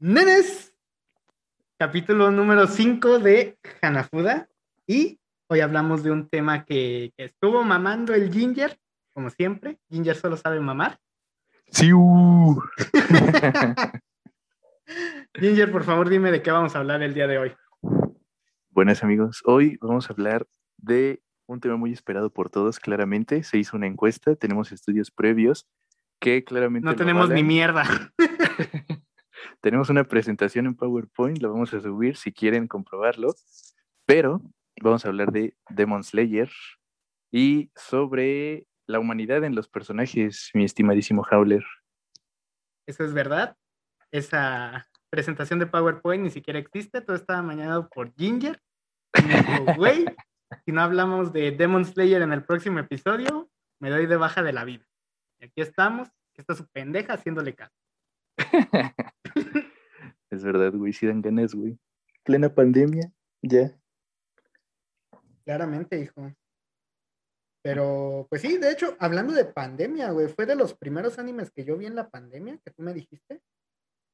Nenes, capítulo número 5 de Hanafuda. Y hoy hablamos de un tema que, que estuvo mamando el Ginger, como siempre. Ginger solo sabe mamar. Sí. uh. Ginger, por favor, dime de qué vamos a hablar el día de hoy. Buenas amigos, hoy vamos a hablar de un tema muy esperado por todos, claramente. Se hizo una encuesta, tenemos estudios previos que claramente... No tenemos ni mierda. Tenemos una presentación en PowerPoint, la vamos a subir si quieren comprobarlo, pero vamos a hablar de Demon Slayer y sobre la humanidad en los personajes, mi estimadísimo Howler. Eso es verdad. Esa presentación de PowerPoint ni siquiera existe. Todo está mañana por Ginger. Güey, si no hablamos de Demon Slayer en el próximo episodio, me doy de baja de la vida. Y aquí estamos, que está su pendeja haciéndole caso. Es verdad, güey, si dan ganas, güey. Plena pandemia, ya. Claramente, hijo. Pero, pues sí, de hecho, hablando de pandemia, güey, fue de los primeros animes que yo vi en la pandemia, que tú me dijiste.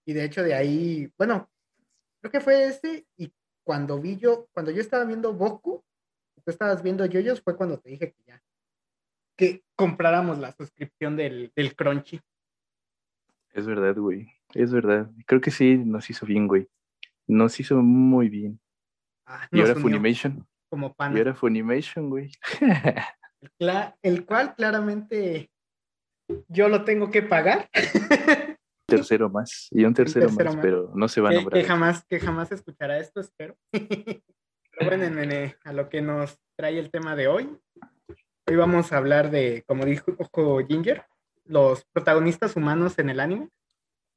Y de hecho, de ahí, bueno, creo que fue ese. Y cuando vi yo, cuando yo estaba viendo Boku, y tú estabas viendo Yoyos, fue cuando te dije que ya, que compráramos la suscripción del, del Crunchy. Es verdad, güey. Es verdad. Creo que sí nos hizo bien, güey. Nos hizo muy bien. Ah, Y ahora Funimation. como Y pan. ahora Funimation, güey. El, cual claramente yo lo tengo que pagar. tercero más. Y un tercero, tercero más, más. pero no se va a nombrar. que jamás, que jamás escuchará esto, espero. Pero bueno, nene, a lo que nos trae el tema de hoy. Hoy vamos a hablar de, como dijo Ginger, los protagonistas humanos en el anime.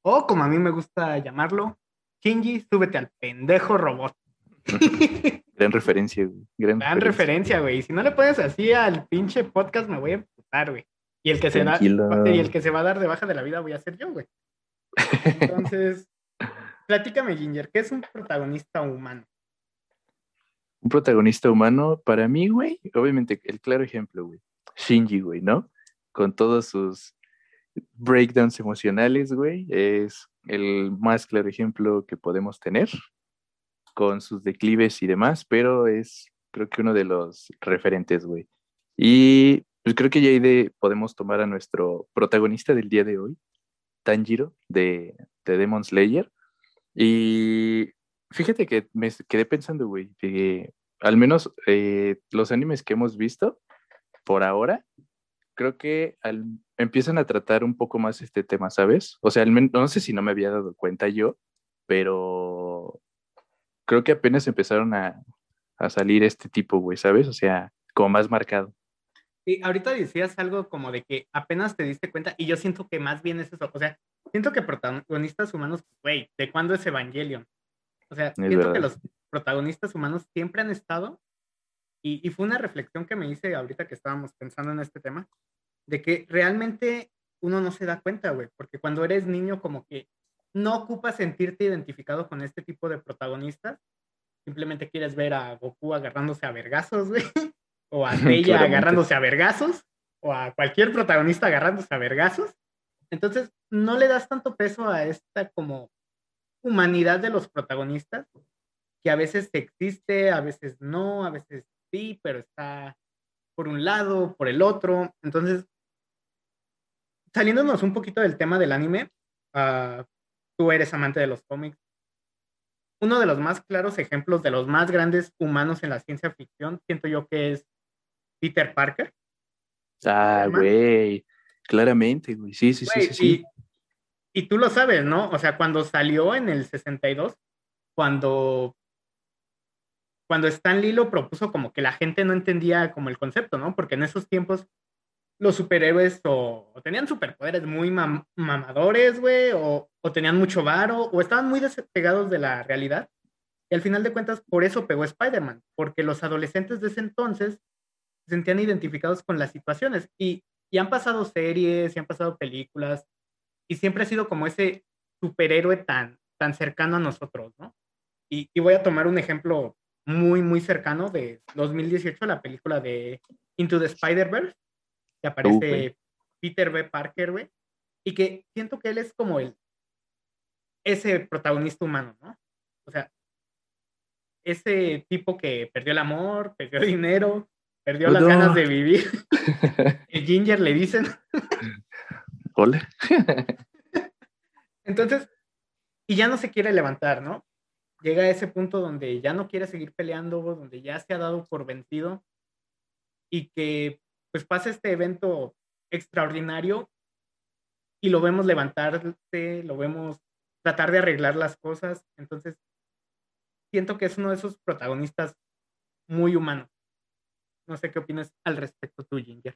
O como a mí me gusta llamarlo, Shinji, súbete al pendejo robot. Gran referencia, güey. Gran, Gran referencia, güey. Si no le pones así al pinche podcast, me voy a emputar, güey. Y el que se da, y el que se va a dar de baja de la vida voy a ser yo, güey. Entonces, platícame, Ginger, ¿qué es un protagonista humano? Un protagonista humano, para mí, güey, obviamente, el claro ejemplo, güey. Shinji, güey, ¿no? Con todos sus breakdowns emocionales, güey, es el más claro ejemplo que podemos tener, con sus declives y demás, pero es, creo que uno de los referentes, güey. Y pues creo que ya podemos tomar a nuestro protagonista del día de hoy, Tanjiro, de, de Demon Slayer. Y fíjate que me quedé pensando, güey, que al menos eh, los animes que hemos visto por ahora, creo que al- empiezan a tratar un poco más este tema, ¿sabes? O sea, al men- no sé si no me había dado cuenta yo, pero creo que apenas empezaron a, a salir este tipo, güey, ¿sabes? O sea, como más marcado. Sí, ahorita decías algo como de que apenas te diste cuenta, y yo siento que más bien es eso. O sea, siento que protagonistas humanos, güey, ¿de cuándo es Evangelion? O sea, siento verdad. que los protagonistas humanos siempre han estado, y, y fue una reflexión que me hice ahorita que estábamos pensando en este tema, de que realmente uno no se da cuenta, güey, porque cuando eres niño como que no ocupas sentirte identificado con este tipo de protagonistas, simplemente quieres ver a Goku agarrándose a vergazos, güey, o a Bella agarrándose a vergazos, o a cualquier protagonista agarrándose a vergazos. Entonces, no le das tanto peso a esta como humanidad de los protagonistas, que a veces existe, a veces no, a veces sí, pero está por un lado, por el otro. Entonces, saliéndonos un poquito del tema del anime, ah, tú eres amante de los cómics. Uno de los más claros ejemplos de los más grandes humanos en la ciencia ficción, siento yo que es Peter Parker. Ah, güey, claramente, güey, sí, sí, sí, Güey, sí, sí. Y, y tú lo sabes, ¿no? O sea, cuando salió en el 62, cuando, cuando Stan Lee lo propuso, como que la gente no entendía como el concepto, ¿no? Porque en esos tiempos los superhéroes o, o tenían superpoderes muy mam- mamadores, güey, o, o tenían mucho varo, o estaban muy despegados de la realidad. Y al final de cuentas, por eso pegó Spider-Man, porque los adolescentes de ese entonces se sentían identificados con las situaciones. Y, y han pasado series, y han pasado películas, y siempre ha sido como ese superhéroe tan, tan cercano a nosotros, ¿no? Y, y voy a tomar un ejemplo muy, muy cercano de 2018, la película de Into the Spider-Verse, que aparece. Peter B. Parker, güey, y que siento que él es como el, ese protagonista humano, ¿no? O sea, ese tipo que perdió el amor, perdió el dinero, perdió las ganas de vivir. el Ginger le dicen. Hola. Entonces, y ya no se quiere levantar, ¿no? Llega a ese punto donde ya no quiere seguir peleando, donde ya se ha dado por vencido y que pues pasa este evento extraordinario y lo vemos levantarse, lo vemos tratar de arreglar las cosas. Entonces, siento que es uno de esos protagonistas muy humanos. No sé qué opinas al respecto tú, Ginger.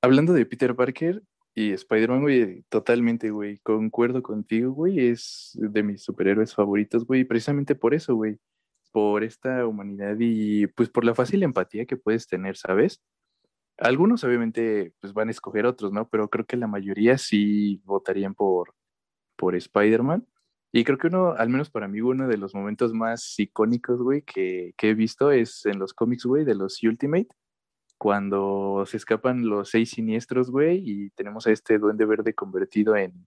Hablando de Peter Parker y Spider-Man, güey, totalmente, güey, concuerdo contigo, güey, es de mis superhéroes favoritos, güey, precisamente por eso, güey, por esta humanidad y pues por la fácil empatía que puedes tener, ¿sabes? Algunos obviamente pues van a escoger otros, ¿no? Pero creo que la mayoría sí votarían por, por Spider-Man. Y creo que uno, al menos para mí, uno de los momentos más icónicos, güey, que, que he visto es en los cómics, güey, de los Ultimate, cuando se escapan los seis siniestros, güey, y tenemos a este duende verde convertido en,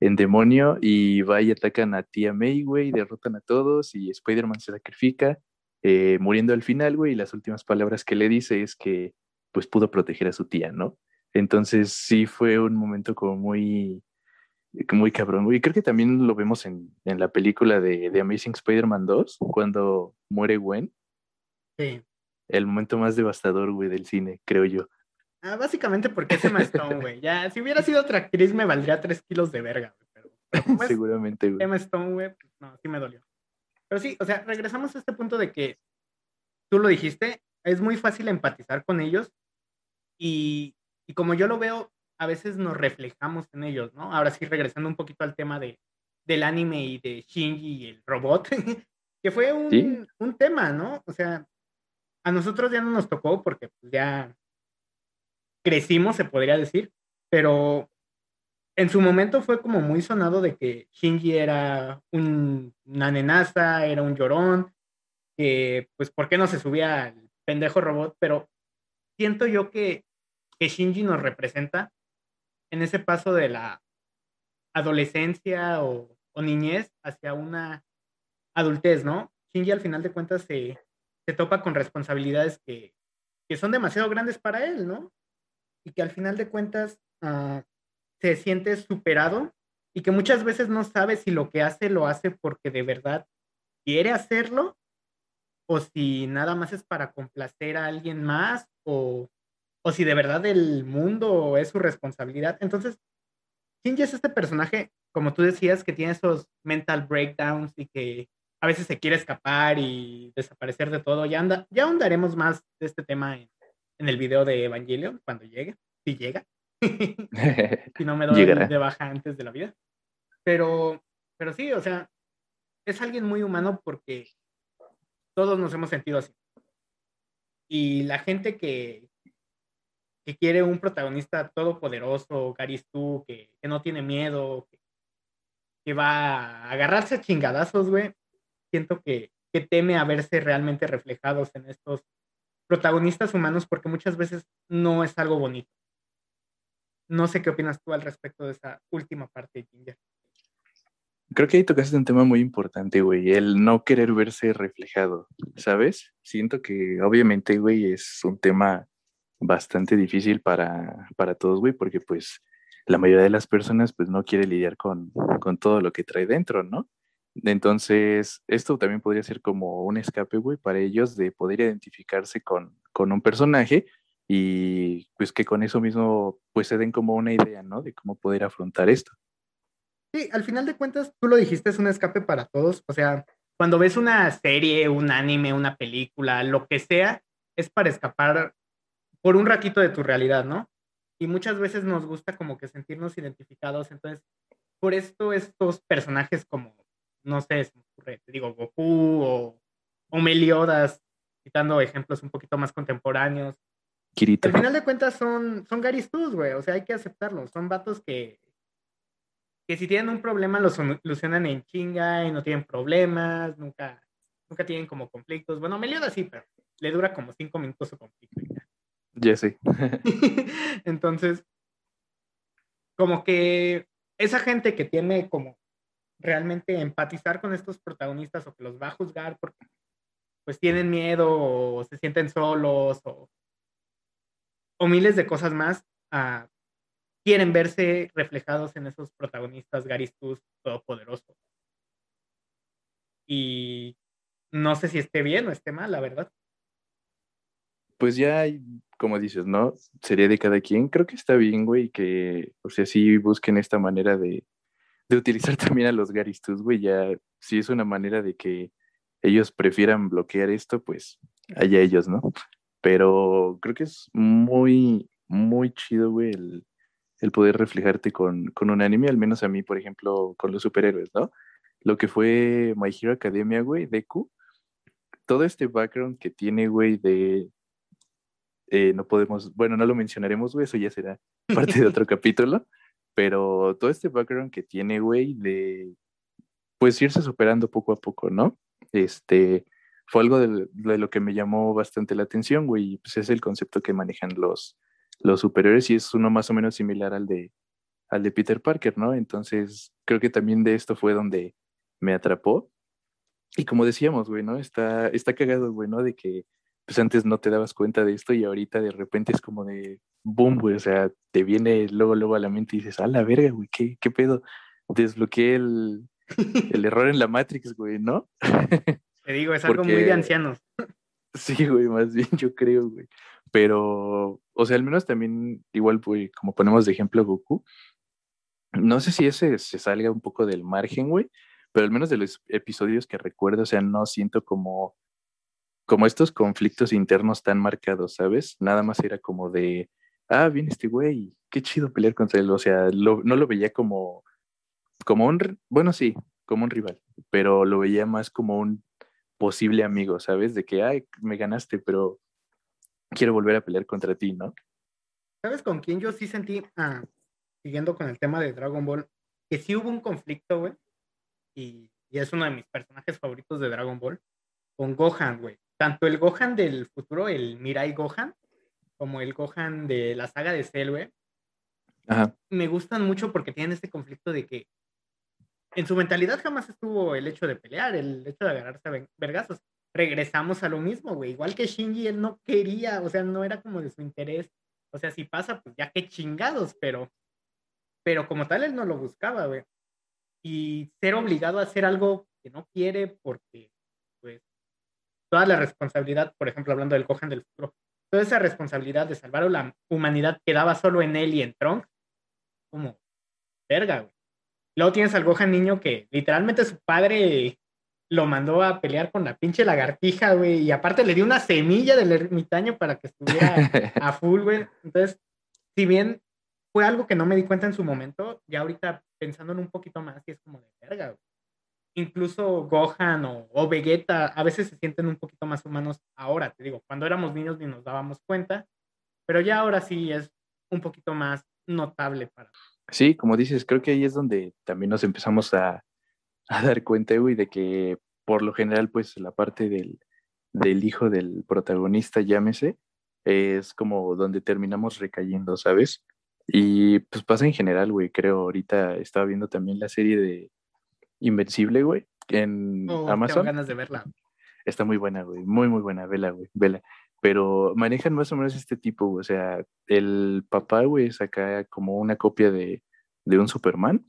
en demonio y va y atacan a tía May, güey, derrotan a todos y Spider-Man se sacrifica, eh, muriendo al final, güey, y las últimas palabras que le dice es que pues pudo proteger a su tía, ¿no? Entonces sí fue un momento como muy, muy cabrón, güey. Creo que también lo vemos en, en la película de, de Amazing Spider-Man 2, cuando muere Gwen. Sí. El momento más devastador, güey, del cine, creo yo. Ah, básicamente porque es Emma Stone, güey. Ya, si hubiera sido otra actriz me valdría tres kilos de verga, güey. Pero, Seguramente, güey. Emma Stone, güey, pues, no, sí me dolió. Pero sí, o sea, regresamos a este punto de que tú lo dijiste, es muy fácil empatizar con ellos y, y como yo lo veo, a veces nos reflejamos en ellos, ¿no? Ahora sí, regresando un poquito al tema de, del anime y de Shinji y el robot, que fue un, Sí. un tema, ¿no? O sea, a nosotros ya no nos tocó porque pues, ya crecimos, se podría decir, pero en su momento fue como muy sonado de que Shinji era un, una nenaza, era un llorón, que pues por qué no se subía al pendejo robot, pero siento yo que, que Shinji nos representa en ese paso de la adolescencia o, o niñez hacia una adultez, ¿no? Shinji al final de cuentas se, se topa con responsabilidades que, que son demasiado grandes para él, ¿no? Y que al final de cuentas ah, se siente superado y que muchas veces no sabe si lo que hace lo hace porque de verdad quiere hacerlo o si nada más es para complacer a alguien más o, o si de verdad el mundo es su responsabilidad. Entonces, Shinji es este personaje, como tú decías, que tiene esos mental breakdowns y que a veces se quiere escapar y desaparecer de todo. Ya, anda, ya ahondaremos más de este tema en, en el video de Evangelion cuando llegue, si llega. si no me doy Llegará. de baja antes de la vida. Pero, pero sí, o sea, es alguien muy humano porque todos nos hemos sentido así. Y la gente que, que quiere un protagonista todopoderoso, Gary Stu, que, que no tiene miedo, que, que va a agarrarse a chingadazos, güey, siento que, que teme a verse realmente reflejados en estos protagonistas humanos porque muchas veces no es algo bonito. No sé qué opinas tú al respecto de esa última parte, Ginger. Creo que ahí tocaste un tema muy importante, güey, el no querer verse reflejado, ¿sabes? Siento que obviamente, güey, es un tema bastante difícil para, para todos, güey, porque pues la mayoría de las personas pues no quiere lidiar con, con todo lo que trae dentro, ¿no? Entonces, esto también podría ser como un escape, güey, para ellos de poder identificarse con, con un personaje y pues que con eso mismo pues se den como una idea, ¿no? De cómo poder afrontar esto. Sí, al final de cuentas, tú lo dijiste, es un escape para todos. O sea, cuando ves una serie, un anime, una película, lo que sea, es para escapar por un ratito de tu realidad, ¿no? Y muchas veces nos gusta como que sentirnos identificados. Entonces, por esto estos personajes como, no sé, se me ocurre, te digo, Goku o, o Meliodas, citando ejemplos un poquito más contemporáneos, Kirito. al final de cuentas son, son Gary Stu's, güey. O sea, hay que aceptarlo. Son vatos que, que si tienen un problema lo solucionan en chinga y no tienen problemas, nunca, nunca tienen como conflictos. Bueno, Meliodas sí, pero le dura como cinco minutos su conflicto. ya. Sé. Entonces, como que esa gente que tiene como realmente empatizar con estos protagonistas o que los va a juzgar porque pues tienen miedo o se sienten solos o, o miles de cosas más, uh, quieren verse reflejados en esos protagonistas Garistus todopoderosos. Y no sé si esté bien o esté mal, la verdad. Pues ya, como dices, ¿no? Sería de cada quien. Creo que está bien, güey, que, o sea, sí busquen esta manera de, de utilizar también a los Garistus, güey. Ya, si es una manera de que ellos prefieran bloquear esto, pues allá ellos, ¿no? Pero creo que es muy, muy chido, güey, el, el poder reflejarte con, con, un anime, al menos a mí, por ejemplo, con los superhéroes, ¿no? Lo que fue My Hero Academia, güey, Deku, todo este background que tiene, güey, de... Eh, no podemos, bueno, no lo mencionaremos, güey, eso ya será parte de otro capítulo, pero todo este background que tiene, güey, de pues irse superando poco a poco, ¿no? Este, fue algo de, lo que me llamó bastante la atención, güey, pues es el concepto que manejan los, los superiores y es uno más o menos similar al de, al de Peter Parker, ¿no? Entonces, creo que también de esto fue donde me atrapó. Y como decíamos, güey, ¿no? Está, está cagado, güey, ¿no? De que pues antes no te dabas cuenta de esto y ahorita de repente es como de boom, güey, o sea, te viene luego, luego a la mente y dices, a la verga, güey, ¿qué, qué pedo? Desbloqueé el, el error en la Matrix, güey, ¿no? Te digo, es algo muy de ancianos. Sí, güey, más bien yo creo, güey. Pero, o sea, al menos también, igual, güey, como ponemos de ejemplo Goku, no sé si ese se salga un poco del margen, güey, pero al menos de los episodios que recuerdo, o sea, no siento como, como estos conflictos internos tan marcados, ¿sabes? Nada más era como de, ah, viene este güey, qué chido pelear contra él, o sea, no lo veía como como un, bueno, sí, como un rival, pero lo veía más como un posible amigo, ¿sabes? De que, ay, me ganaste, pero quiero volver a pelear contra ti, ¿no? ¿Sabes con quién yo sí sentí, ah, siguiendo con el tema de Dragon Ball, que sí hubo un conflicto, güey? Y, y, es uno de mis personajes favoritos de Dragon Ball, con Gohan, güey. Tanto el Gohan del futuro, el Mirai Gohan, como el Gohan de la saga de Cell, güey. Me gustan mucho porque tienen este conflicto de que en su mentalidad jamás estuvo el hecho de pelear, el hecho de agarrarse a vergazos. Regresamos a lo mismo, güey. Igual que Shinji, él no quería, o sea, no era como de su interés. O sea, si pasa, pues ya qué chingados, pero, pero como tal, él no lo buscaba, güey. Y ser obligado a hacer algo que no quiere porque, toda la responsabilidad, por ejemplo, hablando del Gohan del futuro, toda esa responsabilidad de salvar a la humanidad quedaba solo en él y en Trunks, como, verga, güey. Luego tienes al Gohan niño que literalmente su padre lo mandó a pelear con la pinche lagartija, güey, y aparte le dio una semilla del ermitaño para que estuviera a full, güey. Entonces, si bien fue algo que no me di cuenta en su momento, ya ahorita pensando en un poquito más, y es como de verga, güey. Incluso Gohan o, o, Vegeta a veces se sienten un poquito más humanos ahora, te digo, cuando éramos niños ni nos dábamos cuenta, pero ya ahora sí es un poquito más notable para Sí, como dices, creo que ahí es donde también nos empezamos a, dar cuenta, güey, de que por lo general, pues la parte del, del hijo del protagonista, llámese, es como donde terminamos recayendo, ¿sabes? Y pues pasa en general, güey, creo, ahorita estaba viendo también la serie de Invencible, güey, en oh, Amazon. Tengo ganas de verla. Está muy buena, güey, muy, muy buena, vela, güey, vela pero manejan más o menos este tipo, o sea, el papá, güey, saca como una copia de, de un Superman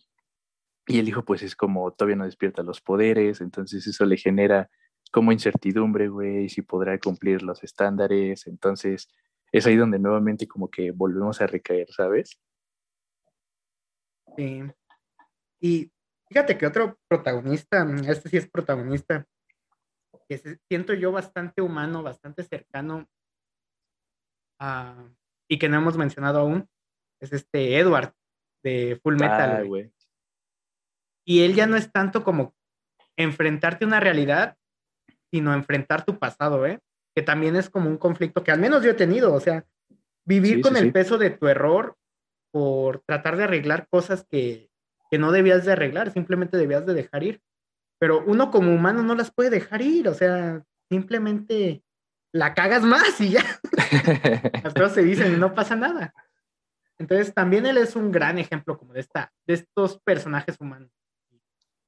y el hijo pues es como todavía no despierta los poderes, entonces eso le genera como incertidumbre, güey, si podrá cumplir los estándares, entonces es ahí donde nuevamente como que volvemos a recaer, ¿sabes? Sí. Y fíjate que otro protagonista, este sí es protagonista, que siento yo bastante humano, bastante cercano y que no hemos mencionado aún, es este Edward de Full Metal. güey. Y él ya no es tanto como enfrentarte a una realidad, sino enfrentar tu pasado, ¿eh? Que también es como un conflicto que al menos yo he tenido, o sea, vivir con el peso de tu error por tratar de arreglar cosas que, que no debías de arreglar, simplemente debías de dejar ir pero uno como humano no las puede dejar ir, o sea, simplemente la cagas más y ya. Las cosas se dicen y no pasa nada. Entonces también él es un gran ejemplo como de, esta, de estos personajes humanos.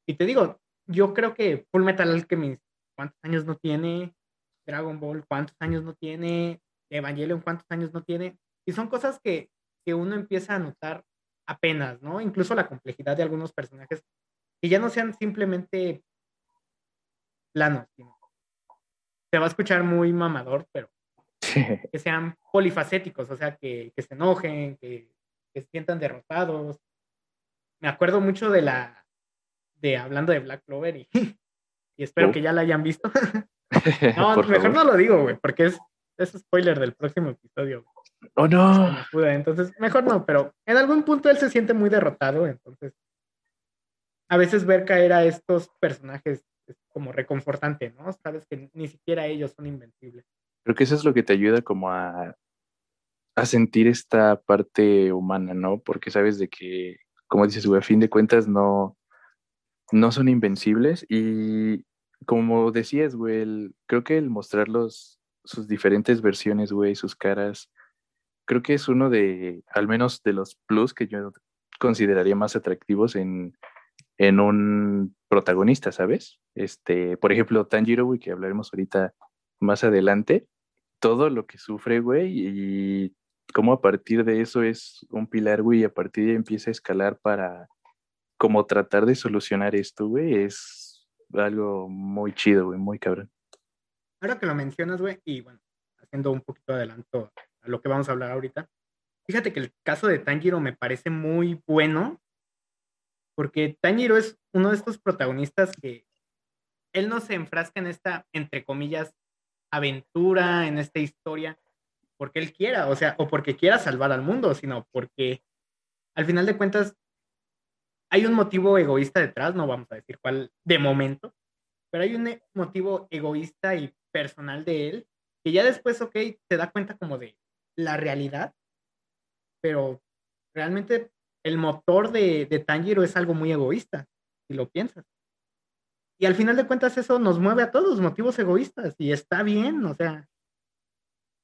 Y te digo, yo creo que Full Metal Alchemist, ¿cuántos años no tiene? Dragon Ball, ¿cuántos años no tiene? Evangelion, ¿cuántos años no tiene? Y son cosas que, que uno empieza a notar apenas, ¿no? Incluso la complejidad de algunos personajes que ya no sean simplemente planos, se va a escuchar muy mamador, pero que sean polifacéticos, o sea, que, se enojen, que, se sientan derrotados. Me acuerdo mucho de la, de hablando de Black Clover y, y espero oh. que ya la hayan visto. no, mejor no lo digo, güey, porque es, es spoiler del próximo episodio. Oh, no. Entonces, mejor no, pero en algún punto él se siente muy derrotado, entonces a veces ver caer a estos personajes es como reconfortante, ¿no? Sabes que ni siquiera ellos son invencibles. Creo que eso es lo que te ayuda como a, a sentir esta parte humana, ¿no? Porque sabes de que, como dices, güey, a fin de cuentas no, no son invencibles y como decías, güey, creo que el mostrar sus diferentes versiones, güey, sus caras, creo que es uno de, al menos de los plus que yo consideraría más atractivos en, en un protagonista, ¿sabes? Este, por ejemplo, Tanjiro, güey, que hablaremos ahorita más adelante, todo lo que sufre, güey, y cómo a partir de eso es un pilar, güey, y a partir de ahí empieza a escalar para como tratar de solucionar esto, güey, es algo muy chido, güey, muy cabrón. Ahora que lo mencionas, güey, y bueno, haciendo un poquito adelanto lo que vamos a hablar ahorita. Fíjate que el caso de Tanjiro me parece muy bueno, porque Tanjiro es uno de estos protagonistas que él no se enfrasca en esta, entre comillas, aventura, en esta historia, porque él quiera, o sea, o porque quiera salvar al mundo, sino porque al final de cuentas hay un motivo egoísta detrás, no vamos a decir cuál de momento, pero hay un motivo egoísta y personal de él, que ya después, ok, te da cuenta como de, la realidad, pero realmente el motor de, de Tanjiro es algo muy egoísta, si lo piensas. Y al final de cuentas eso nos mueve a todos, motivos egoístas, y está bien, o sea.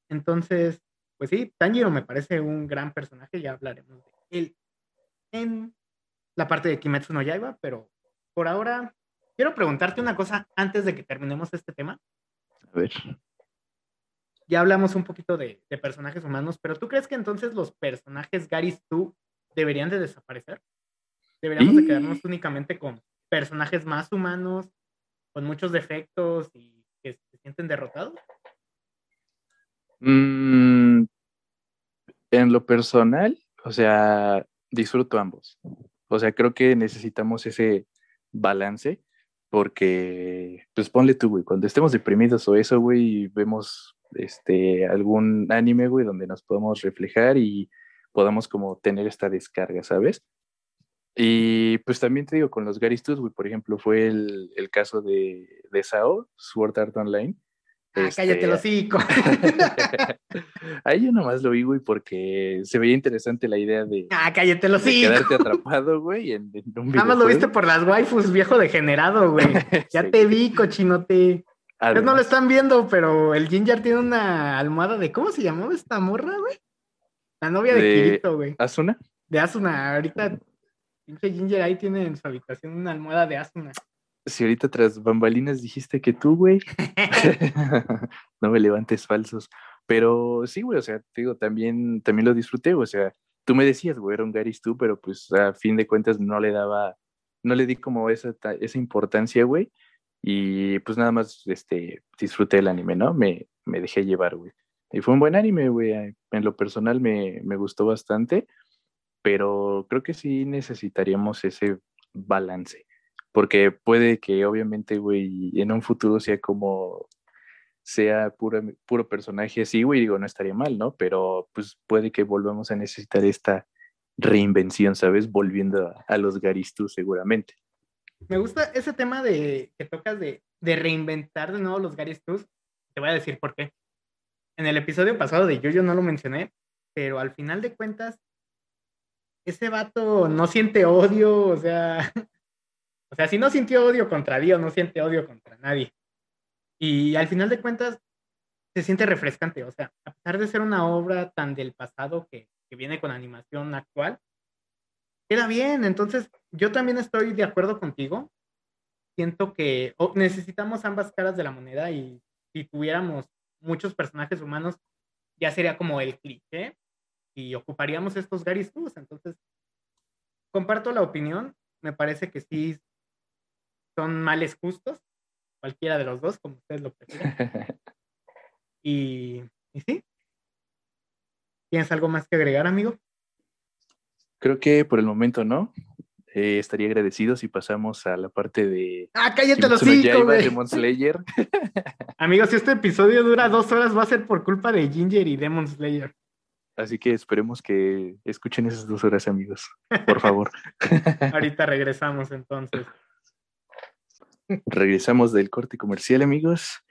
Entonces, pues sí, Tanjiro me parece un gran personaje, ya hablaremos de él en la parte de Kimetsu no Yaiba, pero por ahora quiero preguntarte una cosa antes de que terminemos este tema. A ver ya hablamos un poquito de, personajes humanos, pero ¿tú crees que entonces los personajes Gary's tú deberían de desaparecer? ¿Deberíamos de quedarnos únicamente con personajes más humanos, con muchos defectos y que se sienten derrotados? Mm, en lo personal, o sea, disfruto ambos. O sea, creo que necesitamos ese balance porque, pues ponle tú, güey, cuando estemos deprimidos o eso, güey, vemos este, algún anime, güey, donde nos podamos reflejar y podamos como tener esta descarga, ¿sabes? Y pues también te digo, con los Garistus, güey, por ejemplo, fue el, el caso de, de Sao, Sword Art Online. Ah, cállate los hocico. Ahí yo nomás lo vi, güey, porque se veía interesante la idea de. Ah, cállate los hocico. Quedarte atrapado, güey, en, un Nada más lo viste por las waifus, viejo degenerado, güey. Ya te vi, cochinote. Ustedes no lo están viendo, pero el Ginger tiene una almohada de. ¿Cómo se llamaba esta morra, güey? La novia de, Kirito, güey. ¿Asuna? De Asuna. Ahorita, pinche Ginger ahí tiene en su habitación una almohada de Asuna. Si ahorita tras bambalinas dijiste que tú, güey. no me levantes falsos. Pero sí, güey, o sea, te digo, también, también lo disfruté, o sea, tú me decías, güey, era un Garis tú, pero pues a fin de cuentas no le daba, no le di como esa, esa importancia, güey. Y pues nada más este, disfruté el anime, ¿no? Me, me dejé llevar, güey. Y fue un buen anime, güey. En lo personal me, me gustó bastante, pero creo que sí necesitaríamos ese balance. Porque puede que obviamente, güey, en un futuro sea como sea puro, puro personaje así, güey, digo, no estaría mal, ¿no? Pero pues puede que volvamos a necesitar esta reinvención, ¿sabes? Volviendo a, a los Garistus seguramente. Me gusta ese tema de que tocas de, reinventar de nuevo los Gary Stu's. Te voy a decir por qué. En el episodio pasado de Yo-Yo no lo mencioné, pero al final de cuentas, ese vato no siente odio, o sea, o sea, si no sintió odio contra Dios, no siente odio contra nadie. Y al final de cuentas, se siente refrescante, o sea, a pesar de ser una obra tan del pasado que que viene con animación actual, queda bien. Entonces, yo también estoy de acuerdo contigo. Siento que necesitamos ambas caras de la moneda y si tuviéramos muchos personajes humanos, ya sería como el cliché y ocuparíamos estos Gary Entonces, comparto la opinión. Me parece que sí son males justos, cualquiera de los dos, como ustedes lo prefieran. y, y sí. ¿Tienes algo más que agregar, amigo? Creo que por el momento no. Eh, estaría agradecido si pasamos a la parte de. ¡Ah, cállate los cinco! Demon Slayer. Amigos, si este episodio dura dos horas, va a ser por culpa de Ginger y Demon Slayer. Así que esperemos que escuchen esas dos horas, amigos. Por favor. Ahorita regresamos entonces. Regresamos del corte comercial, amigos.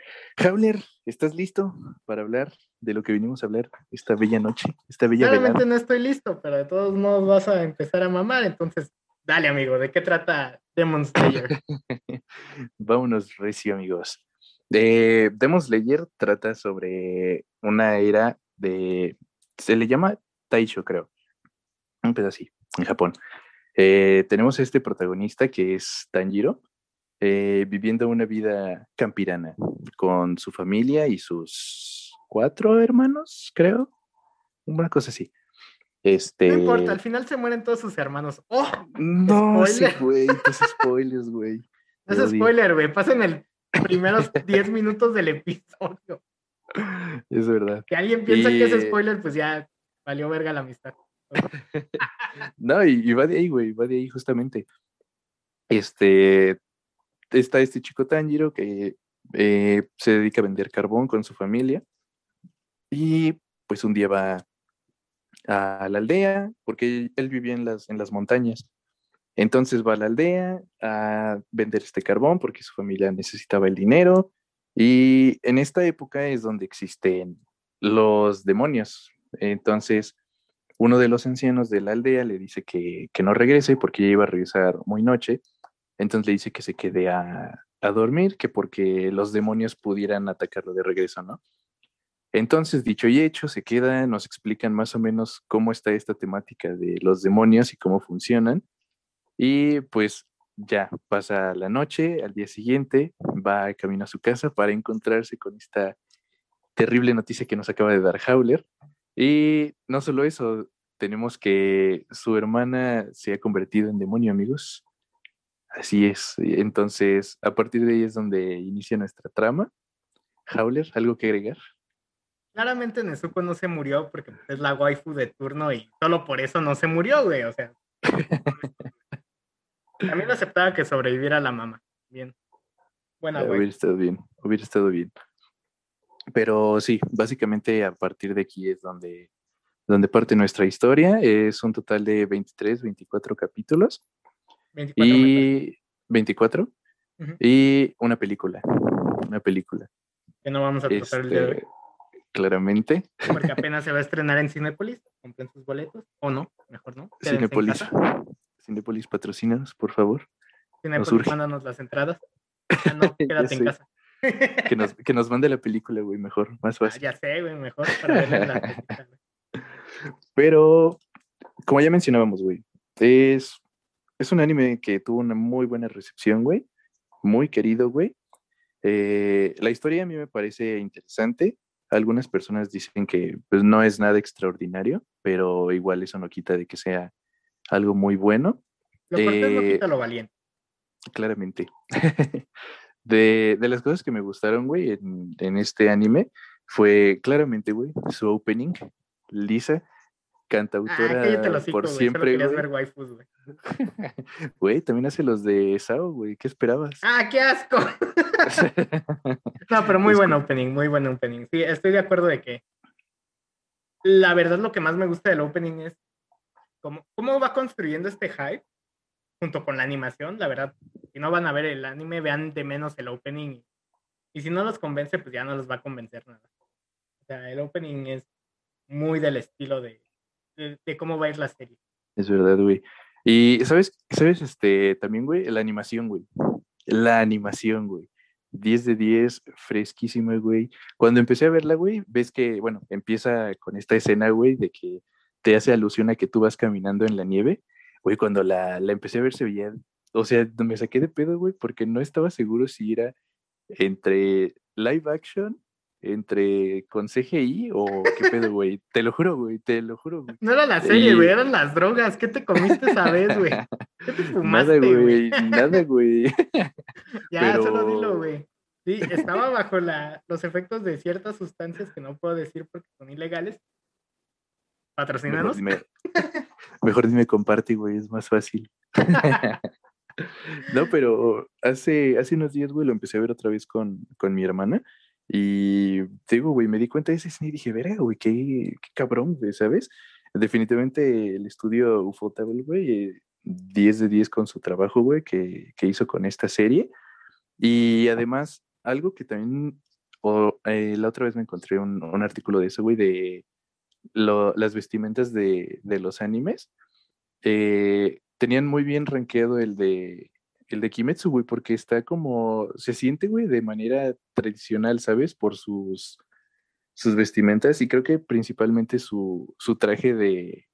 Howler, ¿estás listo para hablar de lo que vinimos a hablar esta bella noche, esta bella Realmente no estoy listo, pero de todos modos vas a empezar a mamar, entonces dale, amigo, ¿de qué trata Demon Slayer? Vámonos, recio, amigos. De Demon Slayer trata sobre una era de, se le llama Taisho, creo, un así, en Japón. Eh, tenemos este protagonista que es Tanjiro, eh, viviendo una vida campirana con su familia y sus cuatro hermanos, creo. Una cosa así. Este... No importa, al final se mueren todos sus hermanos. ¡Oh! No, sí, güey, tus spoilers, güey. No es spoiler, güey. Pasan el primeros 10 minutos del episodio. Es verdad. Que alguien piensa que es spoiler, pues ya valió verga la amistad. no, y, va de ahí, güey, va de ahí justamente. Este, está este chico Tanjiro que eh, se dedica a vender carbón con su familia y pues un día va a la aldea, porque él vivía en las, en las montañas. Entonces va a la aldea a vender este carbón porque su familia necesitaba el dinero. Y en esta época es donde existen los demonios. Entonces, uno de los ancianos de la aldea le dice que, no regrese porque ya iba a regresar muy noche. Entonces le dice que se quede a, a dormir, que porque los demonios pudieran atacarlo de regreso, ¿no? Entonces, dicho y hecho, se queda, nos explican más o menos cómo está esta temática de los demonios y cómo funcionan. Y pues ya pasa la noche, al día siguiente va camino a su casa para encontrarse con esta terrible noticia que nos acaba de dar Howler. Y no solo eso, tenemos que su hermana se ha convertido en demonio, amigos. Así es. Entonces, a partir de ahí es donde inicia nuestra trama. Howler, ¿algo que agregar? Claramente Nezuko no se murió porque es la waifu de turno y solo por eso no se murió, güey. O sea. También aceptaba que sobreviviera la mamá. Bien. Buena, güey. Hubiera estado bien, hubiera estado bien. Pero sí, básicamente a partir de aquí es donde, donde parte nuestra historia. Es un total de 23, 24 capítulos. 24 y 24. Y una película. Una película. Que no vamos a tratar el día de hoy. Claramente. Porque apenas se va a estrenar en Cinepolis. Compren sus boletos. O no, mejor no. Cinepolis. Cinepolis, patrocínanos, por favor. Cinepolis, mándanos las entradas. Ah, no, quédate en casa. que, nos, que nos mande la película, güey, mejor, más ah, fácil. ya sé, güey, mejor para ver la película. Pero, como ya mencionábamos, güey, es, es un anime que tuvo una muy buena recepción, güey. Muy querido, güey. Eh, la historia a mí me parece interesante. Algunas personas dicen que pues, no es nada extraordinario, pero igual eso no quita de que sea algo muy bueno. Lo no eh, quita lo valiente. Claramente. de, las cosas que me gustaron, güey, en, este anime fue claramente, güey, su opening, Lisa, cantautora ah, por siempre. Güey. güey, también hace los de Sao, güey. ¿Qué esperabas? Ah, qué asco. no, pero muy buen opening, muy buen opening. Sí, estoy de acuerdo de que la verdad lo que más me gusta del opening es cómo, cómo va construyendo este hype junto con la animación. La verdad, si no van a ver el anime, vean de menos el opening. Y si no los convence, pues ya no los va a convencer nada. O sea, el opening es muy del estilo de, de, cómo va a ir la serie. Es verdad, güey. Y, ¿sabes? ¿Sabes? Este, también, güey, la animación, güey. La animación, güey. 10 de 10, fresquísima, güey. Cuando empecé a verla, güey, ves que, bueno, empieza con esta escena, güey, de que te hace alusión a que tú vas caminando en la nieve. Güey, cuando la, la empecé a ver se veía, o sea, me saqué de pedo, güey, porque no estaba seguro si era entre live action entre con CGI o qué pedo, güey. Te lo juro, güey, te lo juro, güey. No era la serie, güey, eran las drogas. ¿Qué te comiste esa vez, güey? ¿Qué te fumaste, nada, güey? Nada, güey. ya, solo dilo, güey. Sí, estaba bajo la, los efectos de ciertas sustancias que no puedo decir porque son ilegales. Patrocinanos. Mejor dime, mejor dime comparte, güey, es más fácil. no, pero hace, hace unos días, güey, lo empecé a ver otra vez con, con mi hermana y digo, güey, me di cuenta de ese cine y dije, verga, güey, qué, qué cabrón, güey, ¿sabes? Definitivamente el estudio Ufotable, güey, 10 de 10 con su trabajo, güey, que, que, hizo con esta serie. Y además, algo que también, o, eh, la otra vez me encontré un, un artículo de eso, güey, de lo, las vestimentas de, de los animes. Eh, tenían muy bien rankeado el de el de Kimetsu, güey, porque está como, se siente, güey, de manera tradicional, ¿sabes? Por sus, sus vestimentas y creo que principalmente su, su traje de,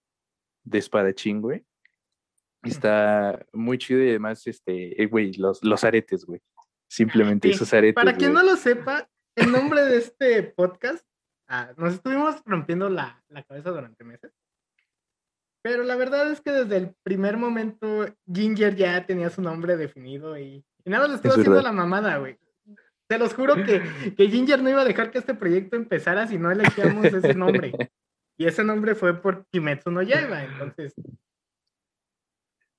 de espadachín, güey. Está muy chido y además, este, eh, güey, los, los aretes, güey. Simplemente esos aretes. Para quien no lo sepa, el nombre de este podcast, ah, nos estuvimos rompiendo la, la cabeza durante meses pero la verdad es que desde el primer momento Ginger ya tenía su nombre definido y, nada le estuvo haciendo la mamada, güey. Te los juro que, que, Ginger no iba a dejar que este proyecto empezara si no elegíamos ese nombre. Y ese nombre fue por Kimetsu no Yaiba, entonces.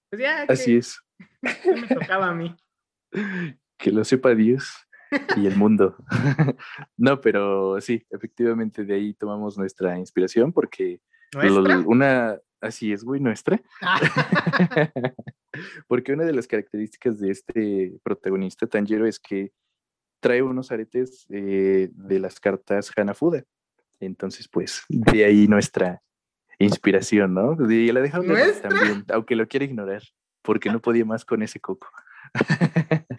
Pues ya. Así es. me tocaba a mí. Que lo sepa Dios y el mundo. no, pero sí, efectivamente de ahí tomamos nuestra inspiración porque una, Así es, güey, nuestra. Porque una de las características de este protagonista Tanjiro es que trae unos aretes eh, de las cartas Hanafuda. Entonces, pues, de ahí nuestra inspiración, ¿no? Y la dejamos también, aunque lo quiera ignorar, porque no podía más con ese coco.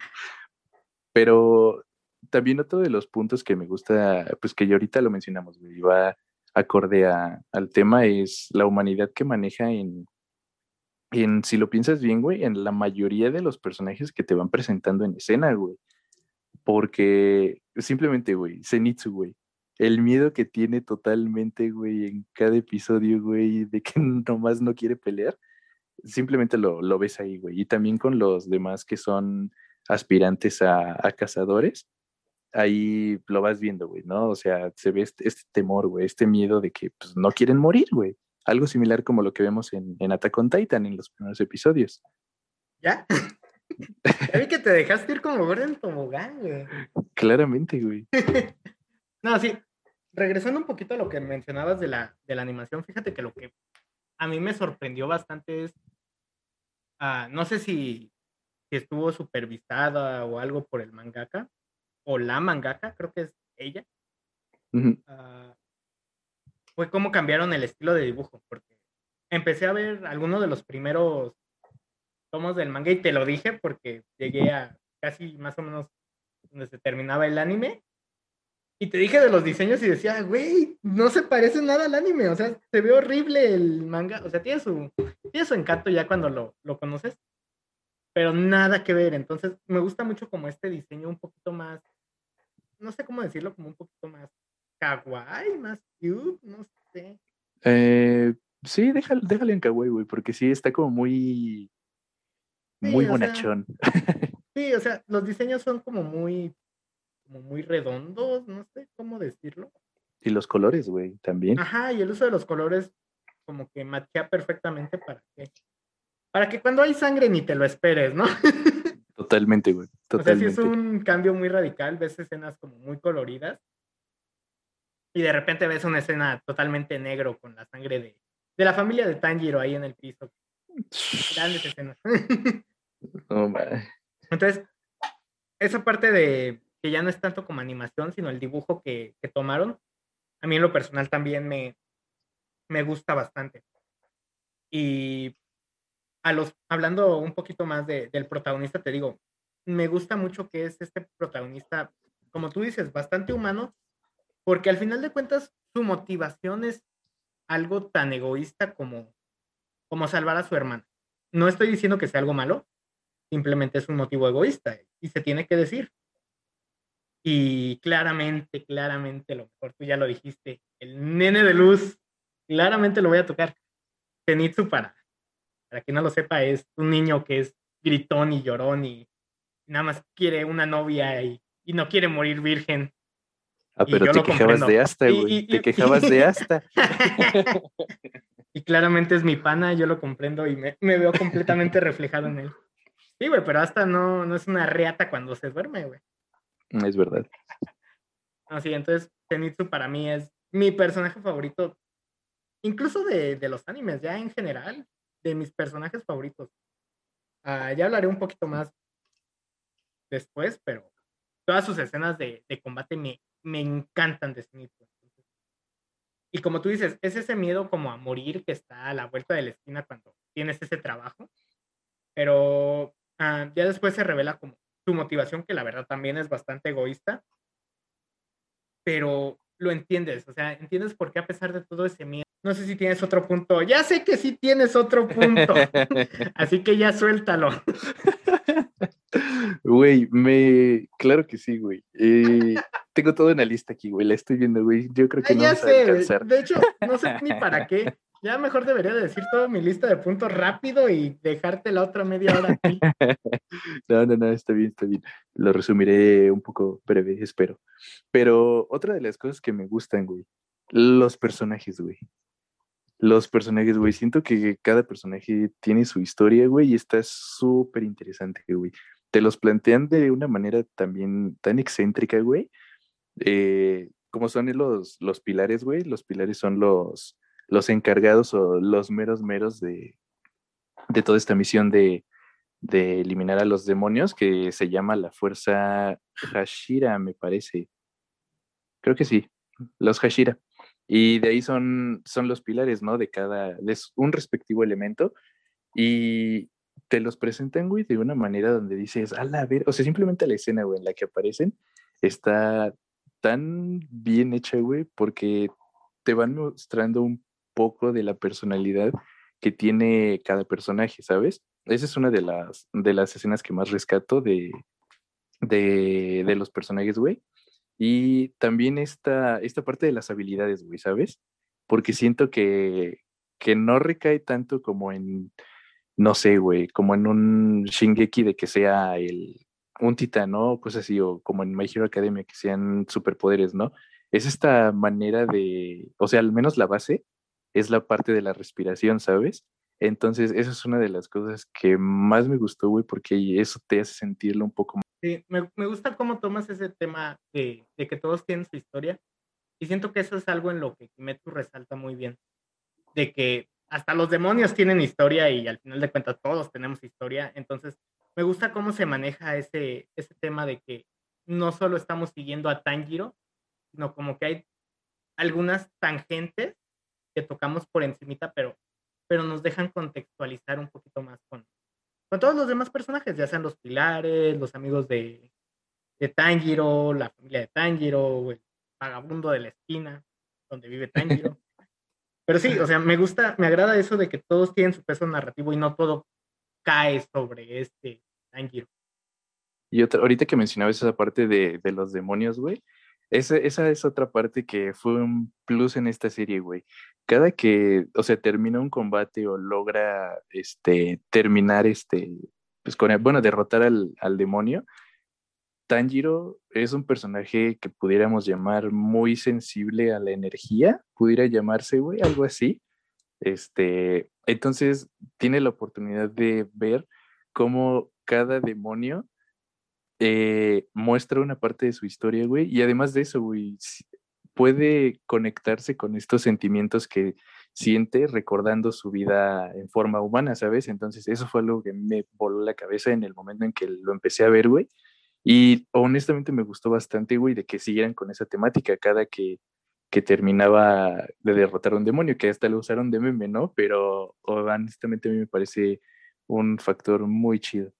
Pero también otro de los puntos que me gusta, pues que ya ahorita lo mencionamos, güey, va acorde al tema es la humanidad que maneja en, si lo piensas bien, güey, en la mayoría de los personajes que te van presentando en escena, güey. Porque simplemente, güey, Zenitsu, güey, el miedo que tiene totalmente, güey, en cada episodio, güey, de que nomás no quiere pelear, simplemente lo, lo ves ahí, güey. Y también con los demás que son aspirantes a cazadores, ahí lo vas viendo, güey, ¿no? O sea, se ve este, este temor, güey, este miedo de que pues, no quieren morir, güey. Algo similar como lo que vemos en, en Attack on Titan en los primeros episodios. ¿Ya? ya vi que te dejaste ir como Gordon Tobogán, güey. Claramente, güey. no, sí. Regresando un poquito a lo que mencionabas de la, de la animación, fíjate que lo que a mí me sorprendió bastante es, uh, no sé si, si estuvo supervisada o algo por el mangaka, o la mangaka, creo que es ella, uh, fue cómo cambiaron el estilo de dibujo, porque empecé a ver algunos de los primeros tomos del manga y te lo dije porque llegué a casi más o menos donde se terminaba el anime. Y te dije de los diseños y decía, güey, no se parece nada al anime, o sea, se ve horrible el manga, o sea, tiene su, tiene su encanto ya cuando lo, lo conoces, pero nada que ver, entonces me gusta mucho como este diseño un poquito más no sé cómo decirlo, como un poquito más kawaii, más cute, no sé. Eh, sí, déjale, déjale en kawaii, güey, porque sí está como muy, muy bonachón. sí, o sea, los diseños son como muy, como muy redondos, no sé cómo decirlo. Y los colores, güey, también. Ajá, y el uso de los colores como que machea perfectamente para que, para que cuando hay sangre ni te lo esperes, ¿no? Totalmente, güey. Totalmente. O sea, sí es un cambio muy radical, ves escenas como muy coloridas y de repente ves una escena totalmente negro con la sangre de, de la familia de Tanjiro ahí en el piso. Grandes escenas. Oh, Entonces, esa parte de que ya no es tanto como animación, sino el dibujo que, que tomaron, a mí en lo personal también me, me gusta bastante. Y a los, hablando un poquito más de, del protagonista, te digo, me gusta mucho que es este protagonista, como tú dices, bastante humano, porque al final de cuentas su motivación es algo tan egoísta como, como salvar a su hermana. No estoy diciendo que sea algo malo, simplemente es un motivo egoísta y se tiene que decir. Y claramente, claramente, lo mejor tú ya lo dijiste, el nene de luz, claramente lo voy a tocar. Zenitsu, para, para quien no lo sepa, es un niño que es gritón y llorón y nada más quiere una novia y, no quiere morir virgen. Ah, pero te quejabas de hasta, güey. Te quejabas de hasta. y claramente es mi pana, yo lo comprendo y me, me veo completamente reflejado en él. Sí, güey, pero hasta no, no es una reata cuando se duerme, güey. Es verdad. Así, entonces Zenitsu para mí es mi personaje favorito, incluso de, los animes, ya en general, de mis personajes favoritos. Ah, ya hablaré un poquito más después, pero todas sus escenas de, combate me, me, encantan de Zenitsu. Y como tú dices, es ese miedo como a morir que está a la vuelta de la esquina cuando tienes ese trabajo. Pero ah, ya después se revela como su motivación, que la verdad también es bastante egoísta, pero lo entiendes, o sea, entiendes por qué a pesar de todo ese miedo. No sé si tienes otro punto. Ya sé que sí tienes otro punto. Así que ya suéltalo. Güey, me. Claro que sí, güey. Eh, tengo todo en la lista aquí, güey. La estoy viendo, güey. Yo creo que no ya sé, De hecho, no sé ni para qué. Ya mejor debería decir toda mi lista de puntos rápido y dejarte la otra media hora aquí. no, no, no, está bien, está bien. Lo resumiré un poco breve, espero. Pero otra de las cosas que me gustan, güey, los personajes, güey. Los personajes, güey. Siento que cada personaje tiene su historia, güey, y está súper interesante, güey. Te los plantean de una manera también tan excéntrica, güey. Eh, como son los, los pilares, güey. Los pilares son los, los encargados o los meros meros de, toda esta misión de, eliminar a los demonios, que se llama la fuerza Hashira, me parece. Creo que sí, los Hashira. Y de ahí son, son los pilares, ¿no? De cada, de un respectivo elemento. Y te los presentan, güey, de una manera donde dices, a la ver, o sea, simplemente la escena, güey, en la que aparecen está tan bien hecha, güey, porque te van mostrando un poco de la personalidad que tiene cada personaje, ¿sabes? Esa es una de las, de las escenas que más rescato de, de, los personajes, güey. Y también esta, esta parte de las habilidades, güey, ¿sabes? Porque siento que, que no recae tanto como en, no sé, güey, como en un Shingeki de que sea el, un titán, ¿no? Cosas así, o como en My Hero Academia, que sean superpoderes, ¿no? Es esta manera de, o sea, al menos la base es la parte de la respiración, ¿sabes? Entonces, esa es una de las cosas que más me gustó, güey, porque eso te hace sentirlo un poco más. Sí, me, me gusta cómo tomas ese tema de, de, que todos tienen su historia. Y siento que eso es algo en lo que Kimetsu resalta muy bien. De que hasta los demonios tienen historia y al final de cuentas todos tenemos historia. Entonces, me gusta cómo se maneja ese, ese tema de que no solo estamos siguiendo a Tanjiro, sino como que hay algunas tangentes que tocamos por encimita, pero, pero nos dejan contextualizar un poquito más con, con todos los demás personajes, ya sean los pilares, los amigos de, de Tanjiro, la familia de Tanjiro, el vagabundo de la esquina donde vive Tanjiro. Pero sí, o sea, me gusta, me agrada eso de que todos tienen su peso narrativo y no todo cae sobre este Tanjiro. Y otra, ahorita que mencionabas esa parte de, de los demonios, güey, esa, esa es otra parte que fue un plus en esta serie, güey. Cada que, o sea, termina un combate o logra, este, terminar, este, pues con, bueno, derrotar al, al demonio, Tanjiro es un personaje que pudiéramos llamar muy sensible a la energía, pudiera llamarse, güey, algo así. Este, entonces tiene la oportunidad de ver cómo cada demonio eh, muestra una parte de su historia, güey, y además de eso, güey, puede conectarse con estos sentimientos que siente recordando su vida en forma humana, ¿sabes? Entonces, eso fue algo que me voló la cabeza en el momento en que lo empecé a ver, güey. Y honestamente me gustó bastante, güey, de que siguieran con esa temática cada que, que terminaba de derrotar a un demonio, que hasta lo usaron de meme, ¿no? Pero honestamente a mí me parece un factor muy chido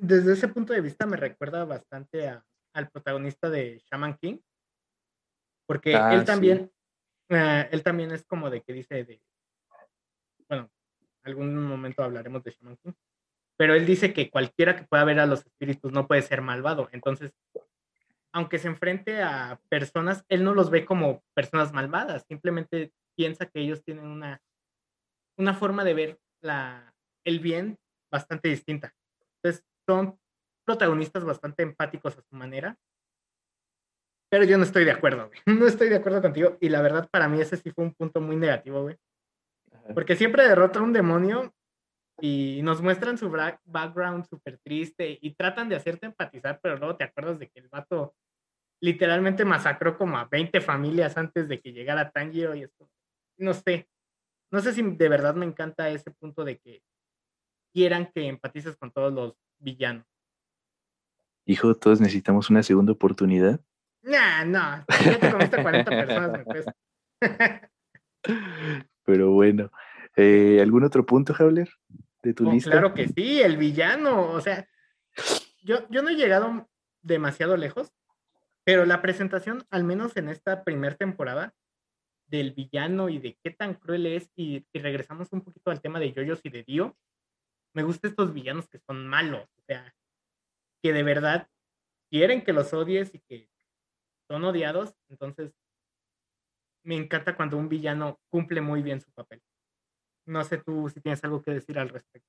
desde ese punto de vista me recuerda bastante al protagonista de Shaman King, porque ah, él también, Eh, él también es como de que dice de, bueno, algún momento hablaremos de Shaman King, pero él dice que cualquiera que pueda ver a los espíritus no puede ser malvado. Entonces, aunque se enfrente a personas, él no los ve como personas malvadas, simplemente piensa que ellos tienen una, una forma de ver la, el bien bastante distinta. Son protagonistas bastante empáticos a su manera, pero yo no estoy de acuerdo, güey. No estoy de acuerdo contigo y la verdad para mí ese sí fue un punto muy negativo, güey. Porque siempre derrota a un demonio y nos muestran su background súper triste y tratan de hacerte empatizar, pero luego te acuerdas de que el vato literalmente masacró como a 20 familias antes de que llegara Tanjiro y esto. No sé, no sé si de verdad me encanta ese punto de que quieran que empatices con todos los villanos. Hijo, todos necesitamos una segunda oportunidad. Nah, no, ya te comiste 40 personas, me Pero bueno, eh, ¿algún otro punto, Javler, de tu oh, lista? Claro que sí, el villano, o sea, yo, yo no he llegado demasiado lejos, pero la presentación, al menos en esta primera temporada, del villano y de qué tan cruel es, y, regresamos un poquito al tema de Yoyos y de Dio, me gustan estos villanos que son malos, o sea, que de verdad quieren que los odies y que son odiados, entonces me encanta cuando un villano cumple muy bien su papel. No sé tú si tienes algo que decir al respecto.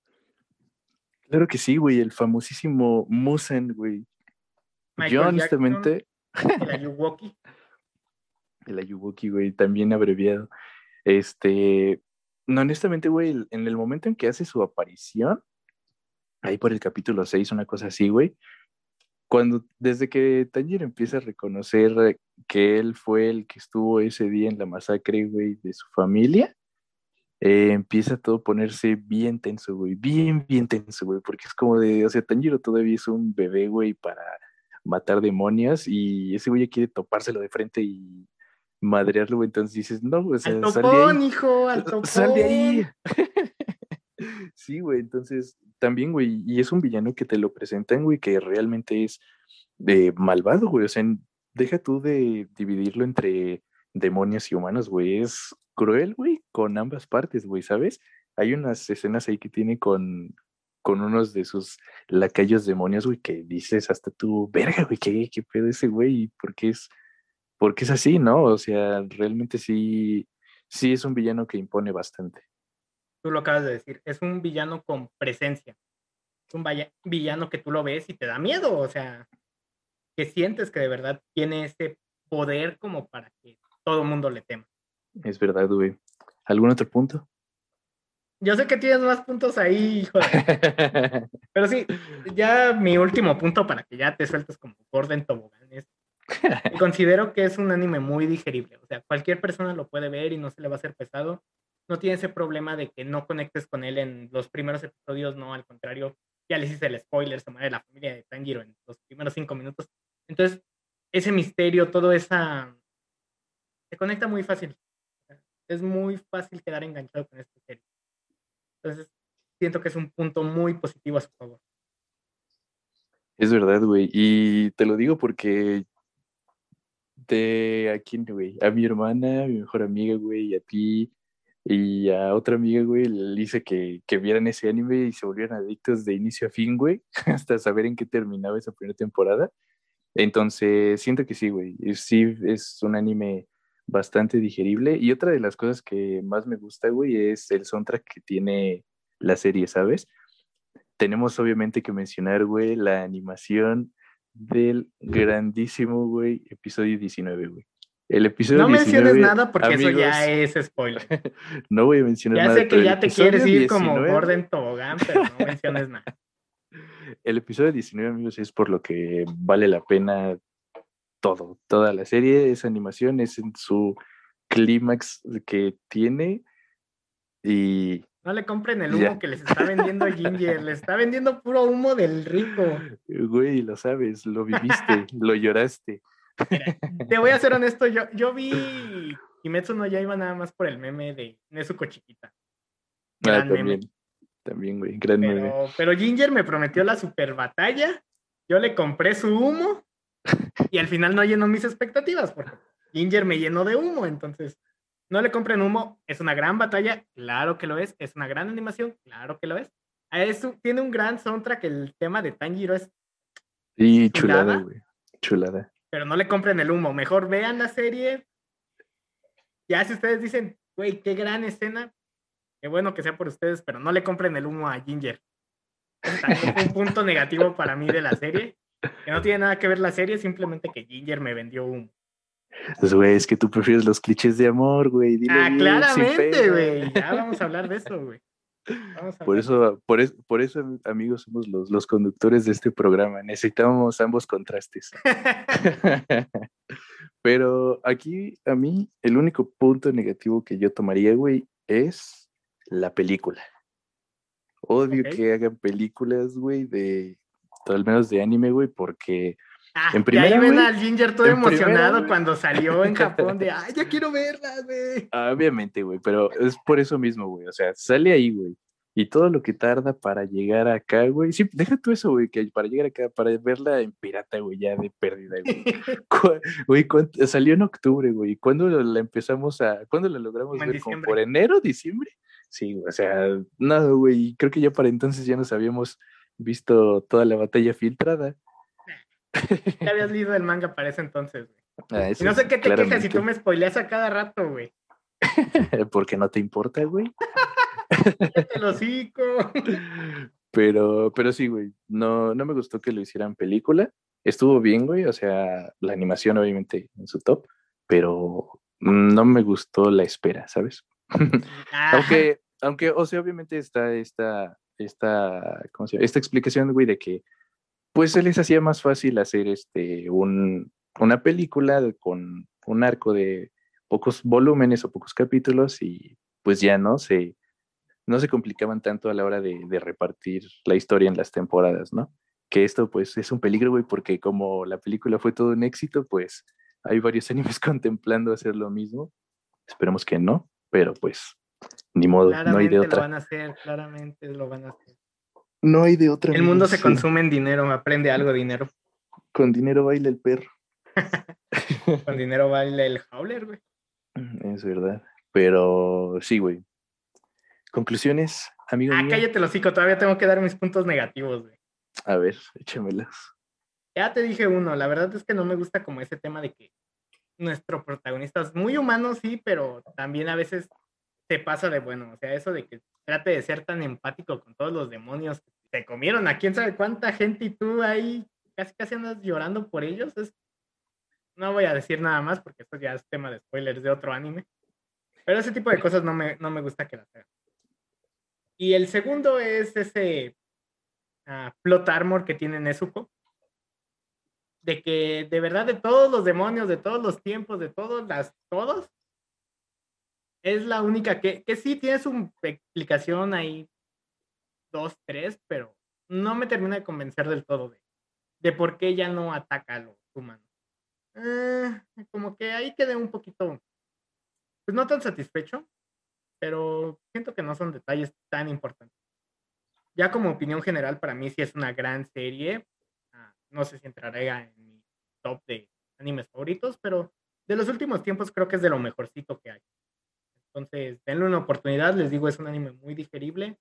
Claro que sí, güey, el famosísimo Musen, güey. Yo honestamente... el Ayuwoki. el Ayuwoki, güey, también abreviado. Este, no, honestamente, güey, en el momento en que hace su aparición, ahí por el capítulo 6, una cosa así, güey, cuando desde que Tanjiro empieza a reconocer que él fue el que estuvo ese día en la masacre, güey, de su familia, eh, empieza todo a ponerse bien tenso, güey, bien, bien tenso, güey, porque es como de, o sea, Tanjiro todavía es un bebé, güey, para matar demonios y ese güey quiere topárselo de frente y madrearlo, entonces dices, no, o sea, al topón, hijo, al topón. Sal de ahí. sí, güey, entonces también, güey, y es un villano que te lo presentan, güey, que realmente es de malvado, güey, o sea, deja tú de dividirlo entre demonios y humanos, güey, es cruel, güey, con ambas partes, güey, ¿sabes? Hay unas escenas ahí que tiene con, con unos de sus lacayos demonios, güey, que dices hasta tú, verga, güey, ¿qué, qué pedo ese güey? ¿Por qué es, porque es así, no? O sea, realmente sí, sí es un villano que impone bastante tú lo acabas de decir, es un villano con presencia. Es un villano que tú lo ves y te da miedo, o sea, que sientes que de verdad tiene ese poder como para que todo el mundo le tema. Es verdad, güey. ¿Algún otro punto? Yo sé que tienes más puntos ahí, hijo. Pero sí, ya mi último punto para que ya te sueltes como Gordon Tobogán es considero que es un anime muy digerible. O sea, cualquier persona lo puede ver y no se le va a hacer pesado no tiene ese problema de que no conectes con él en los primeros episodios, no, al contrario, ya les hice el spoiler, se muere la familia de Tanjiro en los primeros cinco minutos. Entonces, ese misterio, todo esa... se conecta muy fácil. Es muy fácil quedar enganchado con esta serie. Entonces, siento que es un punto muy positivo a su favor. Es verdad, güey. Y te lo digo porque de a quién, güey, a mi hermana, a mi mejor amiga, güey, y a ti, y a otra amiga, güey, le hice que, que vieran ese anime y se volvieran adictos de inicio a fin, güey, hasta saber en qué terminaba esa primera temporada. Entonces, siento que sí, güey. Sí, es un anime bastante digerible. Y otra de las cosas que más me gusta, güey, es el soundtrack que tiene la serie, ¿sabes? Tenemos obviamente que mencionar, güey, la animación del grandísimo, güey, episodio 19, güey. El episodio no menciones nada porque eso ya es spoiler. no voy a mencionar nada. Ya sé que ya te quieres ir como Gordon Tobogán, pero no menciones nada. El episodio 19, amigos, es por lo que vale la pena todo. Toda la serie, esa animación es en su clímax que tiene y... No le compren el humo que les está vendiendo Ginger, le está vendiendo puro humo del rico. Güey, lo sabes, lo viviste, lo lloraste te voy a ser honesto, yo, yo vi Kimetsu no ya iba nada más por el meme de Nezuko chiquita. ah, también, también, güey, gran pero, meme. Pero Ginger me prometió la super batalla, yo le compré su humo y al final no llenó mis expectativas porque Ginger me llenó de humo, entonces No le compren humo, es una gran batalla, claro que lo es, es una gran animación, claro que lo es. Eso, tiene un gran soundtrack, el tema de Tanjiro es... Y chulada, güey, chulada. Pero no le compren el humo, mejor vean la serie. Ya si ustedes dicen, güey, qué gran escena, qué bueno que sea por ustedes, pero no le compren el humo a Ginger. Es un punto negativo para mí de la serie, que no tiene nada que ver la serie, simplemente que Ginger me vendió humo. Pues, güey, es que tú prefieres los clichés de amor, güey. ah, claramente, güey. Ya vamos a hablar de eso, güey. Por eso, por, por eso, amigos, somos los, los conductores de este programa. Necesitamos ambos contrastes. Pero aquí, a mí, el único punto negativo que yo tomaría, güey, es la película. Odio que hagan películas, güey, de, al menos de anime, güey, porque Ah, en primera, y ahí ven al Ginger todo emocionado cuando salió en Japón de, ay, ya quiero verla, güey. Obviamente, güey, pero es por eso mismo, güey. O sea, sale ahí, güey. Y todo lo que tarda para llegar acá, güey. Sí, deja tú eso, güey, que para llegar acá, para verla en pirata, güey, ya de pérdida, güey. güey, salió en octubre, güey. ¿Cuándo la empezamos a, cuándo la logramos ver? ¿Por enero, diciembre? Sí, o sea, nada, güey. Creo que ya para entonces ya nos habíamos visto toda la batalla filtrada. Ya habías leído el manga para ese entonces, güey. Ah, no sé qué te quejas si tú me spoileas a cada rato, güey. Porque no te importa, güey. te lo cico. Pero, pero sí, güey. No, no me gustó que lo hicieran película. Estuvo bien, güey. O sea, la animación, obviamente, en su top. Pero no me gustó la espera, ¿sabes? aunque, aunque, o sea, obviamente está esta, esta, ¿cómo se llama? Esta explicación, güey, de que pues se les hacía más fácil hacer este, un, una película con un arco de pocos volúmenes o pocos capítulos y pues ya no se, no se complicaban tanto a la hora de, repartir la historia en las temporadas, ¿no? Que esto pues es un peligro, güey, porque como la película fue todo un éxito, pues hay varios animes contemplando hacer lo mismo. Esperemos que no, pero pues ni modo, no hay de otra. Lo van a hacer, claramente lo van a hacer. No hay de otra. El mundo se consume en dinero, aprende algo dinero. Con dinero baila el perro. Con dinero baila el howler, güey. Es verdad. Pero sí, güey. Conclusiones, amigo. Ah, cállate los hocico, todavía tengo que dar mis puntos negativos, güey. A ver, échamelas. Ya te dije uno, la verdad es que no me gusta como ese tema de que nuestro protagonista es muy humano, sí, pero también a veces se pasa de bueno. O sea, eso de que trate de ser tan empático con todos los demonios que te comieron a quién sabe cuánta gente y tú ahí casi casi andas llorando por ellos. No voy a decir nada más porque esto ya es tema de spoilers de otro anime. Pero ese tipo de cosas no me, no me gusta que las hagan. Y el segundo es ese uh, plot armor que tiene Nezuko. De que de verdad de todos los demonios, de todos los tiempos, de todos las, todos, es la única que, que sí tiene su explicación ahí, dos, tres, pero no me termina de convencer del todo de, de por qué ya no ataca a los humanos. Eh, como que ahí quedé un poquito, pues no tan satisfecho, pero siento que no son detalles tan importantes. Ya como opinión general, para mí sí es una gran serie. Ah, no sé si entraré en mi top de animes favoritos, pero de los últimos tiempos creo que es de lo mejorcito que hay. Entonces, denle una oportunidad, les digo, es un anime muy digerible,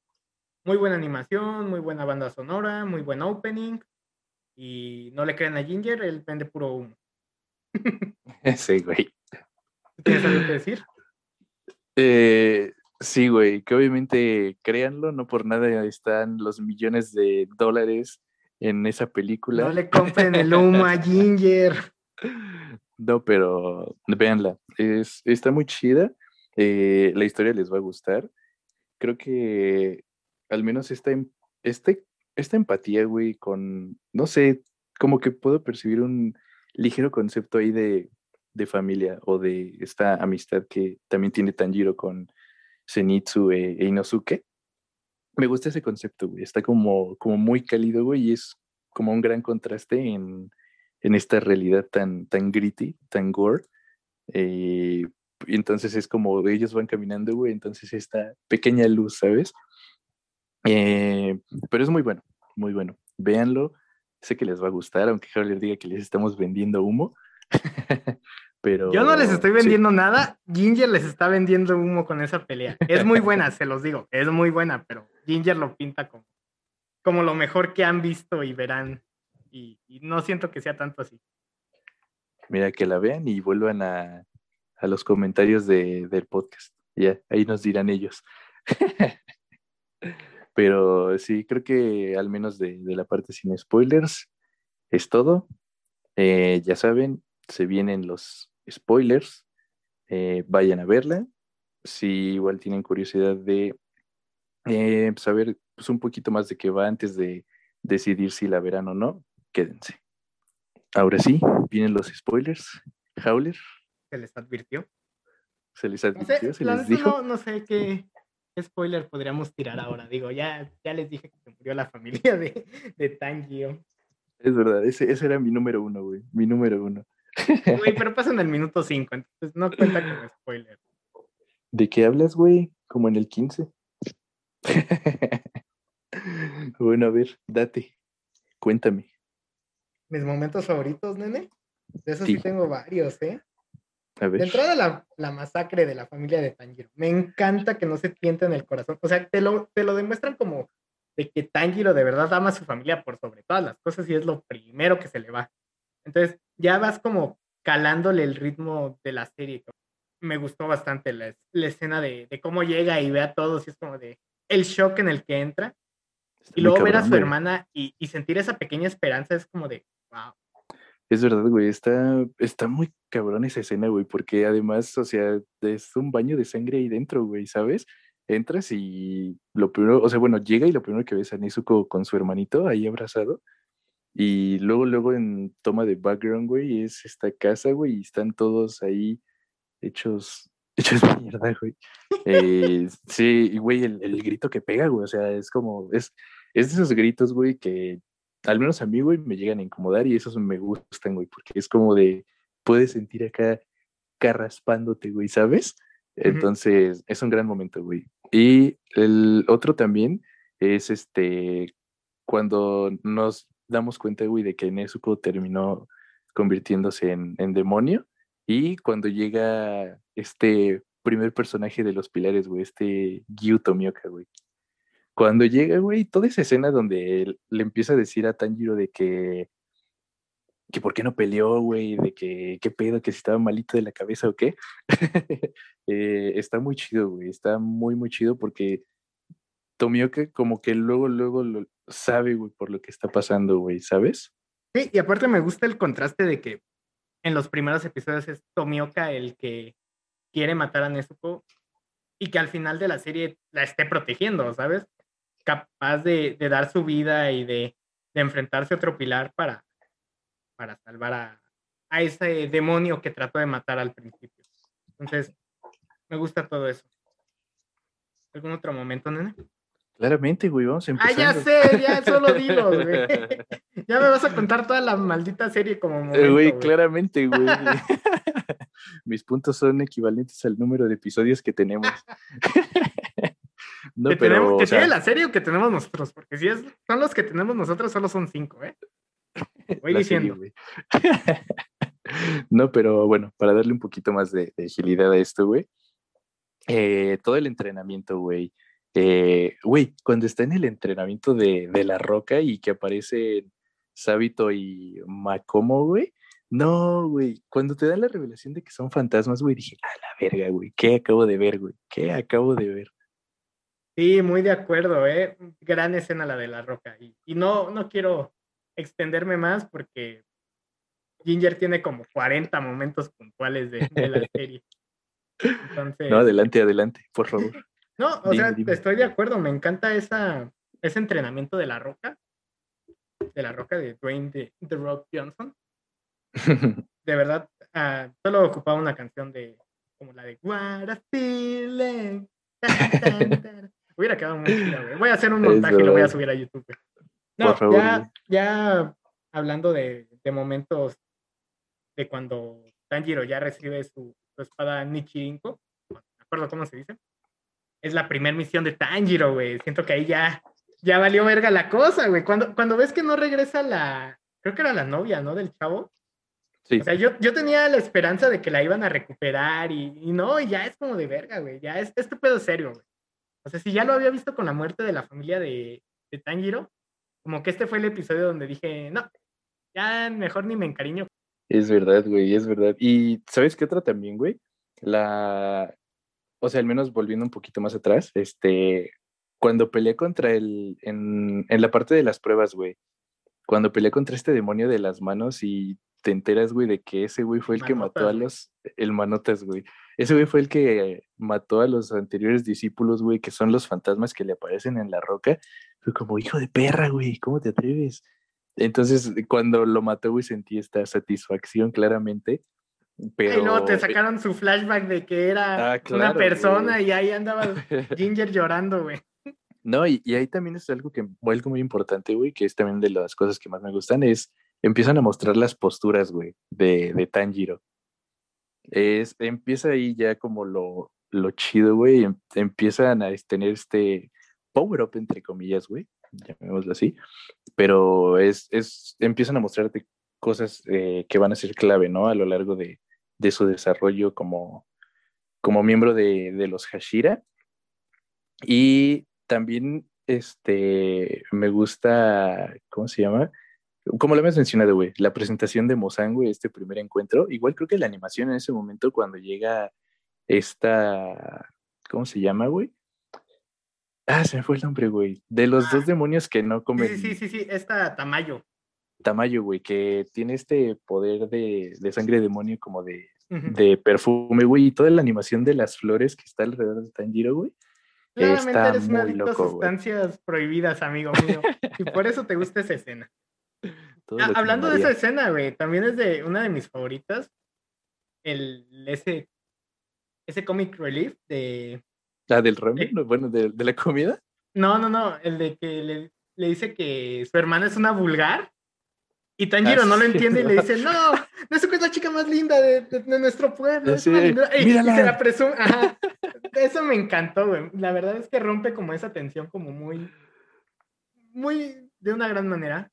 muy buena animación, muy buena banda sonora, muy buen opening. Y no le crean a Ginger, él vende puro humo. Sí, güey. ¿Tienes algo que decir? Eh, sí, güey, que obviamente créanlo, no por nada están los millones de dólares en esa película. No le compren el humo a Ginger. No, pero véanla, es, está muy chida. Eh, la historia les va a gustar. Creo que al menos esta, em, este, esta empatía, güey, con, no sé, como que puedo percibir un ligero concepto ahí de, familia o de esta amistad que también tiene Tanjiro con Zenitsu e, e, Inosuke. Me gusta ese concepto, güey. Está como, como muy cálido, güey, y es como un gran contraste en, esta realidad tan, tan gritty, tan gore. Eh, entonces es como ellos van caminando, güey, entonces esta pequeña luz, ¿sabes? Eh, pero es muy bueno, muy bueno. Véanlo, sé que les va a gustar, aunque Javier diga que les estamos vendiendo humo. Pero. Yo no les estoy sí. vendiendo nada, Ginger les está vendiendo humo con esa pelea. Es muy buena, se los digo, es muy buena, pero Ginger lo pinta como, como lo mejor que han visto y verán. Y, y no siento que sea tanto así. Mira, que la vean y vuelvan a, a los comentarios de, del podcast. Ya, ahí nos dirán ellos. Pero sí, creo que al menos de, de la parte sin spoilers es todo. Eh, ya saben, se vienen los spoilers. Eh, vayan a verla. Si igual tienen curiosidad de eh, saber pues, un poquito más de qué va antes de decidir si la verán o no, quédense. Ahora sí, vienen los spoilers. Howler, Se les advirtió. se les No advirtió, sé, se les dijo. no, no sé qué, qué spoiler podríamos tirar ahora. Digo, ya, ya les dije que se murió la familia de, de Tanjiro. Es verdad, ese, ese era mi número uno, güey. Mi número uno. Güey, pero pasa en el minuto 5, entonces no cuenta como spoiler. ¿De qué hablas, güey? Como en el 15. bueno, a ver, date. Cuéntame. Mis momentos favoritos, nene. De esos sí, Sí. tengo varios, ¿eh? De entrada, la, la masacre de la familia de Tanjiro. Me encanta que no se tienten el corazón. O sea, te lo, te lo demuestran como de que Tanjiro de verdad ama a su familia por sobre todas las cosas y es lo primero que se le va. Entonces, ya vas como calándole el ritmo de la serie. Me gustó bastante la, la escena de, de cómo llega y ve a todos y es como de el shock en el que entra. Está Y luego ver a su hermana y, y sentir esa pequeña esperanza es como de, wow. Es verdad, güey, está, está muy cabrón esa escena, güey, porque además, o sea, es un baño de sangre ahí dentro, güey, ¿sabes? Entras y lo primero, o sea, bueno, llega y lo primero que ves a Nezuko con su hermanito ahí abrazado, y luego, luego en toma de background, güey, es esta casa, güey, y están todos ahí hechos, hechos mierda, güey. Eh, sí, güey, el, el grito que pega, güey, o sea, es como, es, es de esos gritos, güey, que al menos a mí, güey, me llegan a incomodar y esos me gustan, güey, porque es como de, puedes sentir acá carraspándote, güey, ¿sabes? Entonces, es un gran momento, güey. Y el otro también es este, cuando nos damos cuenta, güey, de que Nezuko terminó convirtiéndose en, en demonio y cuando llega este primer personaje de los pilares, güey, este Gyu Tomioka, güey. Cuando llega, güey, toda esa escena donde le empieza a decir a Tanjiro de que que por qué no peleó, güey, de que qué pedo, que si estaba malito de la cabeza o qué. Eh, está muy chido, güey, está muy, muy chido porque Tomioka como que luego, luego lo sabe, güey, por lo que está pasando, güey, ¿sabes? Sí, y aparte me gusta el contraste de que en los primeros episodios es Tomioka el que quiere matar a Nezuko y que al final de la serie la esté protegiendo, ¿sabes? Capaz de, de dar su vida y de, de enfrentarse a otro pilar para, para salvar a, a ese demonio que trató de matar al principio. Entonces, me gusta todo eso. ¿Algún otro momento, nene? Claramente, güey, vamos Ah, empezando. ya sé, ya solo dilo, güey. Ya me vas a contar toda la maldita serie como Eh, momento, Güey, güey. claramente, güey. Mis puntos son equivalentes al número de episodios que tenemos. no, que pero, tenemos, que o sea, tiene la serie o que tenemos nosotros, porque si es, son los que tenemos nosotros, solo son cinco, ¿eh? Voy serie, diciendo. güey. no, pero bueno, para darle un poquito más de, de agilidad a esto, güey. eh, todo el entrenamiento, güey. Eh, Güey, cuando está en el entrenamiento de, de la roca y que aparecen Sabito y Macomo, güey. No, güey. Cuando te dan la revelación de que son fantasmas, güey, dije, a la verga, güey. ¿Qué acabo de ver, güey? ¿Qué acabo de ver? Sí, muy de acuerdo, ¿eh? Gran escena la de la roca. Y, y no, no quiero extenderme más porque Ginger tiene como 40 momentos puntuales de, de la serie. Entonces, No, adelante, adelante, por favor. no, o dime, sea, dime. estoy de acuerdo, me encanta esa, ese entrenamiento de la roca, de la roca de Dwayne de, The Rock Johnson. De verdad, ah, solo ocupaba una canción de como la de What a feeling. tan, tan, tan. Hubiera quedado muy chida, güey. Voy a hacer un montaje y lo voy a subir a YouTube. güey. No, ya, ya hablando de, de momentos de cuando Tanjiro ya recibe su, su espada Nichirinko, no me acuerdo cómo se dice, es la primera misión de Tanjiro, güey. Siento que ahí ya, ya valió verga la cosa, güey. Cuando, cuando ves que no regresa la, creo que era la novia, ¿no? Del chavo. O sea, yo, yo tenía la esperanza de que la iban a recuperar y, y no, ya es como de verga, güey. Ya es este pedo serio, güey. O sea, si ya lo había visto con la muerte de la familia de, de Tanjiro, como que este fue el episodio donde dije, no, ya mejor ni me encariño. Es verdad, güey, es verdad. Y ¿sabes qué otra también, güey? La, o sea, al menos volviendo un poquito más atrás, este, cuando peleé contra el, en, en la parte de las pruebas, güey, cuando peleé contra este demonio de las manos y te enteras, güey, de que ese güey fue el que mató a los, el manotas, güey. Ese güey fue el que mató a los anteriores discípulos, güey, que son los fantasmas que le aparecen en la roca. Fue como, hijo de perra, güey, ¿cómo te atreves? Entonces, cuando lo mató, güey, sentí esta satisfacción claramente. Pero... Y luego te sacaron su flashback de que era Ah, una persona güey. y ahí andaba Ginger llorando, güey. No, y, y ahí también es algo que, algo muy importante, güey, que es también de las cosas que más me gustan, es empiezan a mostrar las posturas, güey, de, de Tanjiro. Es, empieza ahí ya como lo, lo chido, güey, em- empiezan a es- tener este power up, entre comillas, güey, llamémoslo así, pero es, es, empiezan a mostrarte cosas eh, que van a ser clave, ¿no? A lo largo de, de su desarrollo como, como miembro de, de los Hashira. Y también este, me gusta, ¿cómo se llama? Como lo hemos mencionado, güey, la presentación de Mozan, güey, este primer encuentro. Igual creo que la animación en ese momento cuando llega esta, ¿cómo se llama, güey? Ah, se me fue el nombre, güey. De los Ah. dos demonios que no comen sí, sí, sí, sí, esta Tamayo. Tamayo, güey, que tiene este poder de, de sangre demonio como de, de perfume, güey, y toda la animación de las flores que está alrededor de Tanjiro, güey. Claramente está eres un adicto a sustancias prohibidas, amigo mío. y por eso te gusta esa escena. Todo Ah, hablando de esa escena, güey, también es de una de mis favoritas. El, ese, ese comic relief de. Ah, del ramen, no, bueno, de, de la comida. No, no, no, el de que le, le dice que su hermana es una vulgar. Y Tanjiro Ah, no lo sí, entiende y le ¿no? dice, no, Nezuko es la chica más linda de, de- de nuestro pueblo. Es una lindura". Y- se la presume. Ajá. Eso me encantó, güey. La verdad es que rompe como esa tensión como muy, muy de una gran manera.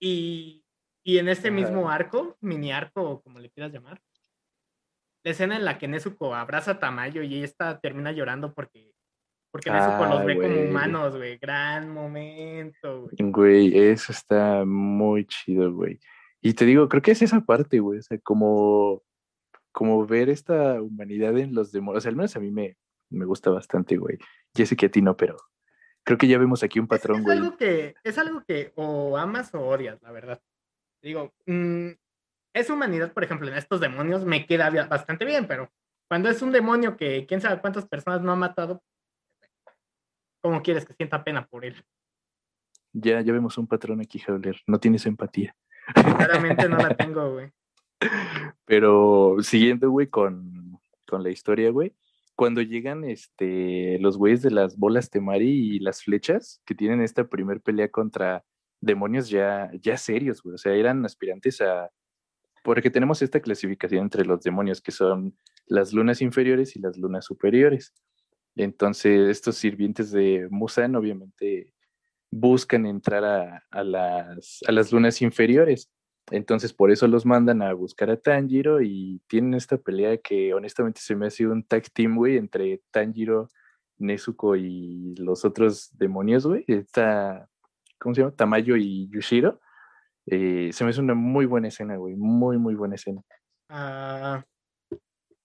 Y, y en este Ajá. mismo arco, mini arco, o como le quieras llamar, la escena en la que Nezuko abraza a Tamayo y esta termina llorando porque, porque Nezuko los ve como güey. humanos, güey. Gran momento, güey. Güey, eso está muy chido, güey. Y te digo, creo que es esa parte, güey. O sea, como, como ver esta humanidad en los demonios. O sea, al menos a mí me, me gusta bastante, güey. Ya sé que a ti no, pero creo que ya vemos aquí un Es- patrón, es, güey. algo que es algo que o amas o odias, la verdad. Digo, mm, esa humanidad, por ejemplo, en estos demonios me queda bastante bien, pero cuando es un demonio que quién sabe cuántas personas no ha matado, ¿cómo quieres que sienta pena por él? Ya, ya vemos un patrón aquí, Jauler. No tienes empatía. Claramente no la tengo, güey. Pero siguiendo, güey, con, con la historia, güey. Cuando llegan este, los güeyes de las bolas Temari y las flechas, que tienen esta primer pelea contra demonios ya, ya serios, güey. O sea, eran aspirantes a. Porque tenemos esta clasificación entre los demonios, que son las lunas inferiores y las lunas superiores. Entonces, estos sirvientes de Musan, obviamente, buscan entrar a, a las, a las lunas inferiores. Entonces, por eso los mandan a buscar a Tanjiro y tienen esta pelea que honestamente se me ha sido un tag team, güey, entre Tanjiro, Nezuko y los otros demonios, güey. Esta, ¿cómo se llama? Tamayo y Yushiro. Eh, se me hace una muy buena escena, güey. Muy, muy buena escena. Ah,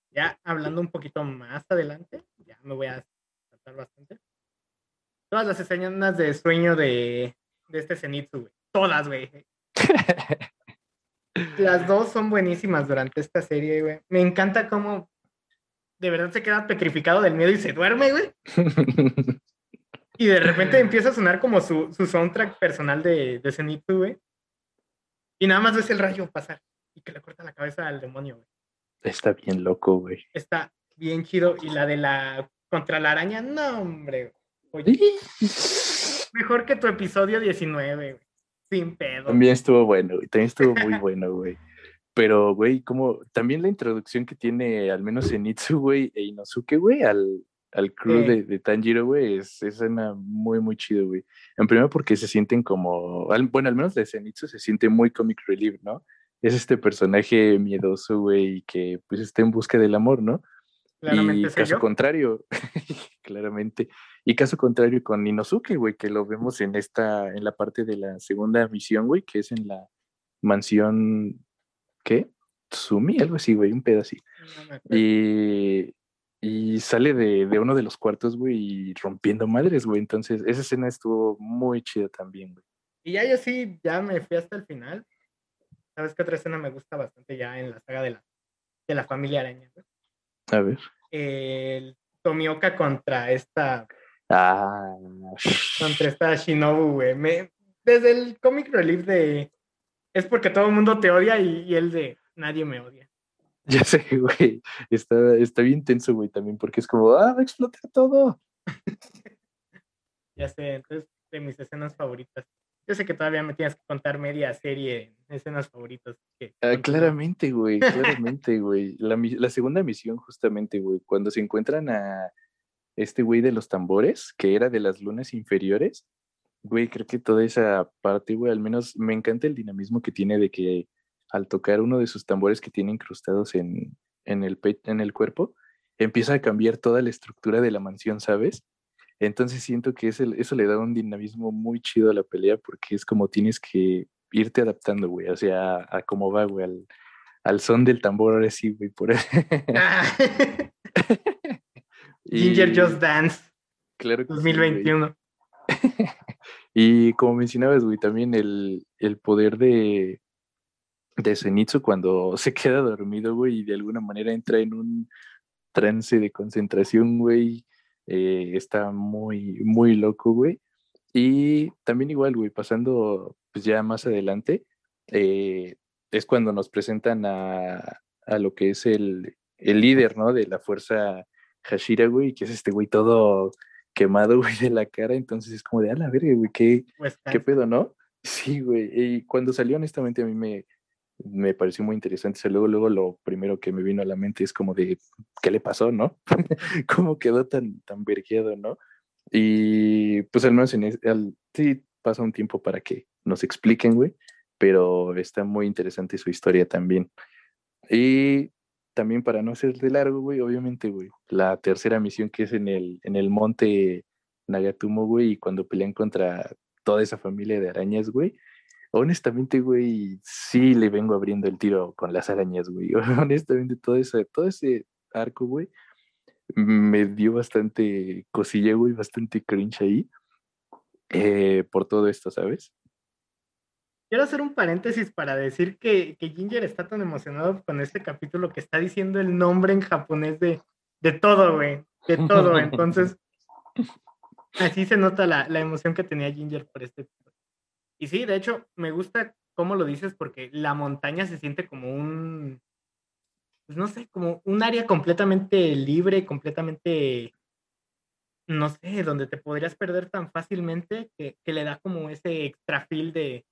ya hablando un poquito más adelante, ya me voy a saltar bastante. Todas las escenas de sueño de, de este Zenitsu, güey. Todas, güey. Las dos son buenísimas durante esta serie, güey. Me encanta cómo de verdad se queda petrificado del miedo y se duerme, güey. Y de repente empieza a sonar como su, su soundtrack personal de, de Zenitsu, güey. Y nada más ves el rayo pasar y que le corta la cabeza al demonio, güey. Está bien loco, güey. Está bien chido. Y la de la contra la araña, no, hombre. Oye, mejor que tu episodio 19, güey. Sin pedo. También estuvo bueno, güey. También estuvo muy bueno, güey. Pero, güey, como también la introducción que tiene, al menos en Itsu, güey, e Inosuke, güey, al, al crew Sí. de, de Tanjiro, güey, es, es una muy, muy chido, güey. En primero porque se sienten como, al- bueno, al menos de Zenitsu se siente muy comic relief, ¿no? es este personaje miedoso, güey, que pues está en busca del amor, ¿no? Claramente y caso yo. contrario, claramente. Y caso contrario con Inosuke, güey, que lo vemos en esta, en la parte de la segunda misión, güey, que es en la mansión, ¿qué? Tsumi, algo así, güey, un pedo así. No. Y, y sale de, de uno de los cuartos, güey, y rompiendo madres, güey. Entonces, esa escena estuvo muy chida también, güey. Y ya yo sí, ya me fui hasta el final. ¿Sabes qué otra escena me gusta bastante ya en la saga de la, de la familia araña? güey? A ver. El Tomioka contra esta, Ah, contra esta Shinobu, güey. Me- desde el comic relief de es porque todo el mundo te odia y, y el de nadie me odia. ya sé, güey. Está, está bien tenso, güey, también, porque es como, ah, va a explotar todo. Ya sé, entonces de mis escenas favoritas. Yo sé que todavía me tienes que contar media serie en escenas favoritas. que Ah, claramente, güey, claramente, güey. La, la segunda misión, justamente, güey, cuando se encuentran a este güey de los tambores, que era de las lunas inferiores, güey, creo que toda esa parte, güey, al menos me encanta el dinamismo que tiene de que al tocar uno de sus tambores que tiene incrustados en, en, el, pe- en el cuerpo, empieza a cambiar toda la estructura de la mansión, ¿sabes? Entonces siento que ese- eso le da un dinamismo muy chido a la pelea porque es como tienes que irte adaptando, güey, o sea, a, a cómo va, güey, al, al son del tambor, ahora sí, güey, por Ah, Y Ginger Just Dance claro que sí, güey. 2021. Y como mencionabas, güey, también el, el poder de, de Zenitsu cuando se queda dormido, güey, y de alguna manera entra en un trance de concentración, güey, eh, está muy, muy loco, güey. Y también igual, güey, pasando pues ya más adelante, eh, es cuando nos presentan a, a lo que es el, el líder, ¿no? De la fuerza Hashira, güey, que es este güey todo quemado, güey, de la cara. Entonces es como de, a la verga, güey, qué, ¿Qué pedo, no? Sí, güey. Y cuando salió, honestamente, a mí me, me pareció muy interesante. O sea, luego, luego lo primero que me vino a la mente es como de, ¿qué le pasó, no? ¿Cómo quedó tan, tan vergueado, no? Y pues al menos en es- al- sí pasa un tiempo para que nos expliquen, güey, pero está muy interesante su historia también. Y también para no ser de largo, güey, obviamente, güey, la tercera misión que es en el, en el monte Nagatumo, güey, y cuando pelean contra toda esa familia de arañas, güey. Honestamente, güey, sí le vengo abriendo el tiro con las arañas, güey. Honestamente, todo ese, todo ese arco, güey, me dio bastante cosilla, güey, bastante cringe ahí eh, por todo esto, ¿sabes? Quiero hacer un paréntesis para decir que, que Ginger está tan emocionado con este capítulo que está diciendo el nombre en japonés de, de todo, güey. De todo. Entonces, así se nota la, la emoción que tenía Ginger por este. Y sí, de hecho, me gusta cómo lo dices porque la montaña se siente como un, pues no sé, como un área completamente libre, completamente, no sé, donde te podrías perder tan fácilmente que, que le da como ese extra feel de,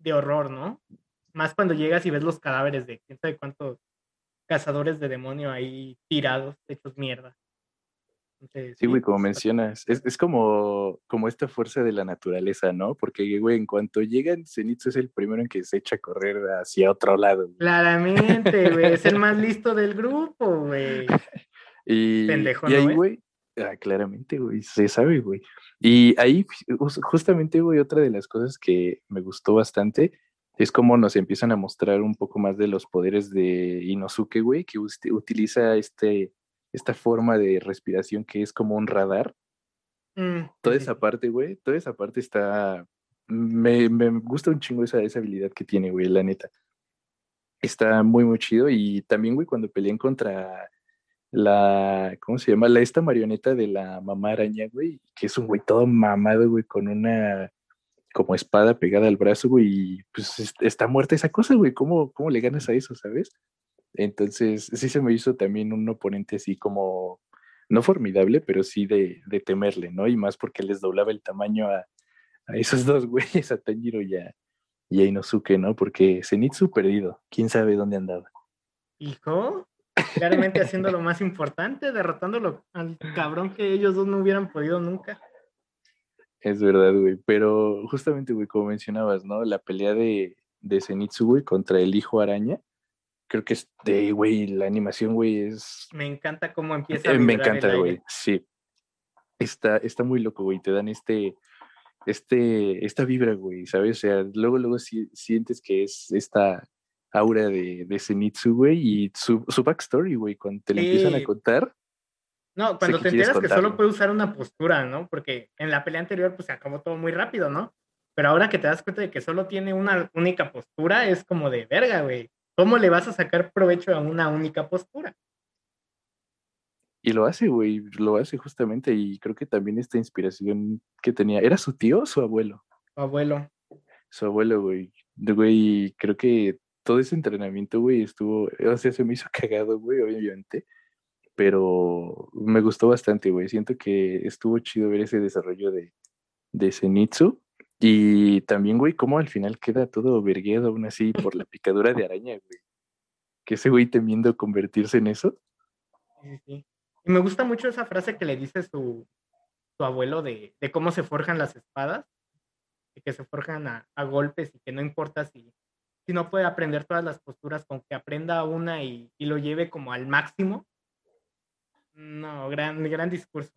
de horror, ¿no? Más cuando llegas y ves los cadáveres de quién sabe cuántos cazadores de demonio ahí tirados, hechos mierda. Entonces, Sí, güey, como mencionas, es, es como, como esta fuerza de la naturaleza, ¿no? Porque, güey, en cuanto llegan, Zenitsu es el primero en que se echa a correr hacia otro lado. güey. Claramente, güey, es el más listo del grupo, güey. Y, Pendejo, y ¿no ahí, güey, ah, claramente, güey, se sabe, güey. Y ahí, jus- justamente, güey, otra de las cosas que me gustó bastante es cómo nos empiezan a mostrar un poco más de los poderes de Inosuke, güey, que utiliza este, esta forma de respiración que es como un radar. Mm, Toda esa parte, güey, toda esa parte está... Me, me gusta un chingo esa, esa habilidad que tiene, güey, la neta. Está muy, muy chido. Y también, güey, cuando pelean contra la, ¿cómo se llama? La, esta marioneta de la mamá araña, güey, que es un güey todo mamado, güey, con una como espada pegada al brazo, güey, y pues es- está muerta esa cosa, güey, ¿cómo, cómo le ganas a eso, sabes? Entonces, sí se me hizo también un oponente así como, no formidable, pero sí de, de temerle, ¿no? Y más porque les doblaba el tamaño a, a esos dos güeyes, a Tanjiro y a, y a Inosuke, ¿no? Porque Zenitsu perdido, quién sabe dónde andaba. Hijo, claramente haciendo lo más importante, derrotándolo al cabrón que ellos dos no hubieran podido nunca. Es verdad, güey. Pero justamente, güey, como mencionabas, ¿no? La pelea de, de Zenitsu, güey, contra el hijo araña. Creo que es de, güey, la animación, güey, es... Me encanta cómo empieza a Eh, me vibrar el encanta, güey, sí. Está, está muy loco, güey, te dan este, este, esta vibra, güey, ¿sabes? O sea, luego, luego si- sientes que es esta aura de, de Zenitsu, güey, y su, su backstory, güey, cuando te lo empiezan a Sí. contar, No, cuando te enteras que solo puede usar una postura, ¿no? Porque en la pelea anterior pues se acabó todo muy rápido, ¿no? Pero ahora que te das cuenta de que solo tiene una única postura, es como de verga, güey. ¿Cómo le vas a sacar provecho a una única postura? y lo hace, güey, lo hace justamente, y creo que también esta inspiración que tenía, ¿era su tío o su abuelo? Tu abuelo. Su abuelo, güey. Güey, creo que todo ese entrenamiento, güey, estuvo, o sea, se me hizo cagado, güey, obviamente, pero me gustó bastante, güey. Siento que estuvo chido ver ese desarrollo de, de Zenitsu. Y también, güey, cómo al final queda todo vergueado aún así por la picadura de araña, güey. Que ese güey temiendo convertirse en eso. Sí, sí. Y me gusta mucho esa frase que le dice su, su abuelo de, de cómo se forjan las espadas, de que se forjan a golpes y que no importa si, si no puede aprender todas las posturas, con que aprenda una y, y lo lleve como al máximo. No, gran, gran discurso.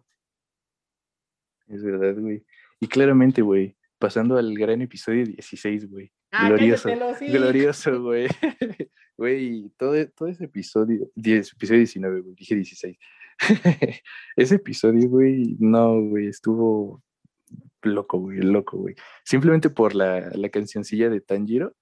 Es verdad, güey. Y claramente, güey, pasando al gran episodio 16, güey. Ah, glorioso. sí. Glorioso, güey. Güey, todo, todo ese episodio, 10, episodio 19, güey, dije 16. ese episodio, güey, no, güey, estuvo loco, güey, loco, güey. Simplemente por la, la cancioncilla de Tanjiro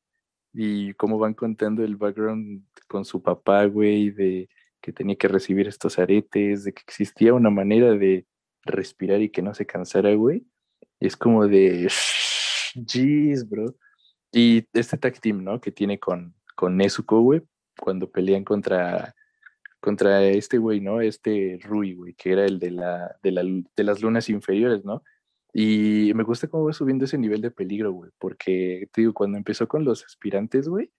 y cómo van contando el background con su papá, güey, de que tenía que recibir estos aretes, de que existía una manera de respirar y que no se cansara, güey. Es como de, jeez, bro. Y este tag team, ¿no? Que tiene con, con Nezuko, güey, cuando pelean contra, contra este güey, ¿no? Este Rui, güey, que era el de, la, de, la, de las lunas inferiores, ¿no? Y me gusta cómo va subiendo ese nivel de peligro, güey, porque, te digo, cuando empezó con los aspirantes, güey,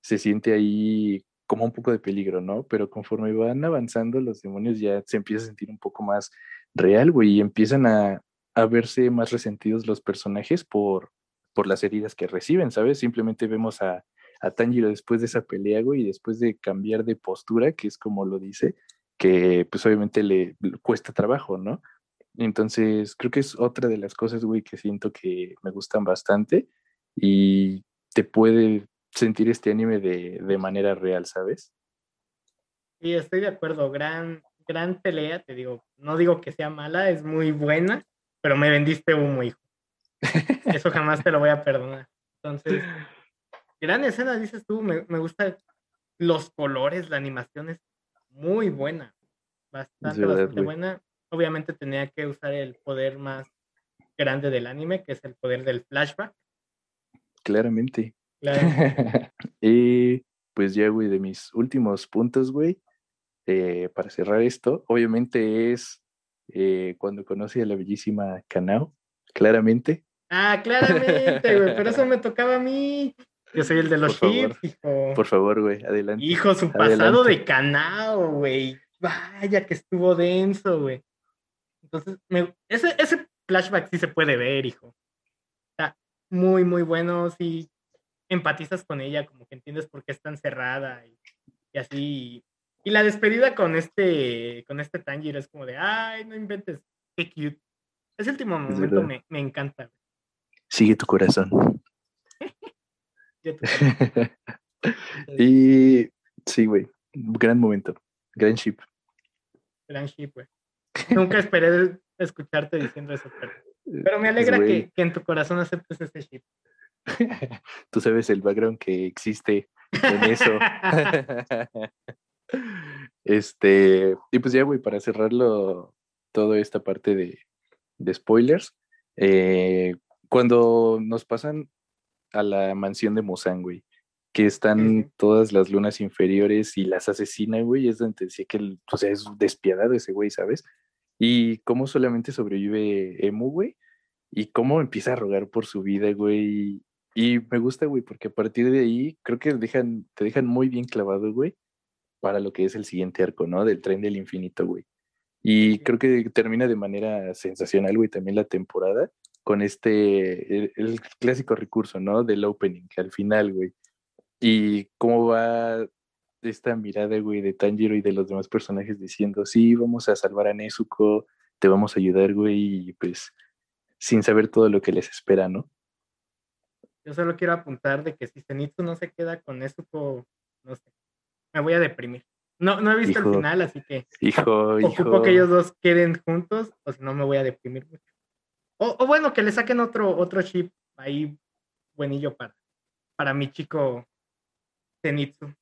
se siente ahí como un poco de peligro, ¿no? Pero conforme van avanzando, los demonios ya se empieza a sentir un poco más real, güey, y empiezan a, verse más resentidos los personajes por, por las heridas que reciben, ¿sabes? Simplemente vemos a, a Tanjiro después de esa pelea, güey, y después de cambiar de postura, que es como lo dice, que pues obviamente le cuesta trabajo, ¿no? Entonces, creo que es otra de las cosas, güey, que siento que me gustan bastante y te puede sentir este anime de, de manera real, ¿sabes? Sí, estoy de acuerdo. Gran, gran pelea, te digo. No digo que sea mala, es muy buena, pero me vendiste humo, hijo. Eso jamás te lo voy a perdonar. Entonces, gran escena, dices tú. Me, me gusta los colores, la animación es muy buena. Bastante, verdad, bastante buena. Obviamente tenía que usar el poder más grande del anime, que es el poder del flashback. Claramente. Y pues ya, güey, de mis últimos puntos, güey, eh, para cerrar esto, obviamente es eh, cuando conocí a la bellísima Kanao, claramente. Ah, claramente, güey, pero eso me tocaba a mí. Yo soy el de los Por favor. chips, hijo. Por favor, güey, adelante. Hijo, su pasado de canao, güey. Vaya que estuvo denso, güey. Entonces, me- ese, ese flashback sí se puede ver, hijo. Está muy, muy bueno. Sí, empatizas con ella, como que entiendes por qué es tan cerrada y, y así. Y la despedida con este, con este Tanjiro es como de, ay, no inventes, qué cute. Ese último momento me, me encanta. Sigue tu corazón. Ya tú- y sí, güey, gran momento, gran ship. Gran ship, güey. Nunca esperé escucharte diciendo eso, pero, pero me alegra Pues, que, que en tu corazón aceptes ese ship. Tú sabes el background que existe en eso. este, y pues ya, güey, para cerrarlo, toda esta parte de, de spoilers, eh, cuando nos pasan a la mansión de Musan, güey, que están Sí, todas las lunas inferiores y las asesina, güey, es donde decía que, el- o sea, es despiadado ese güey, ¿sabes? Y cómo solamente sobrevive Emu, güey, y cómo empieza a rogar por su vida, güey. Y me gusta, güey, porque a partir de ahí creo que dejan, te dejan muy bien clavado, güey, para lo que es el siguiente arco, ¿no? Del tren del infinito, güey. Y creo que termina de manera sensacional, güey, también la temporada. con este, el, el clásico recurso, ¿no? Del opening, al final, güey. Y cómo va esta mirada, güey, de Tanjiro y de los demás personajes diciendo, sí, vamos a salvar a Nezuko, te vamos a ayudar, güey, y pues sin saber todo lo que les espera, ¿no? Yo solo quiero apuntar de que si Zenitsu no se queda con Nezuko, no sé, me voy a deprimir. No, no he visto el final, así que hijo, ocupo que ellos dos queden juntos, o si no me voy a deprimir mucho. O, o, bueno, que le saquen otro, otro chip ahí buenillo para, para mi chico Zenitsu.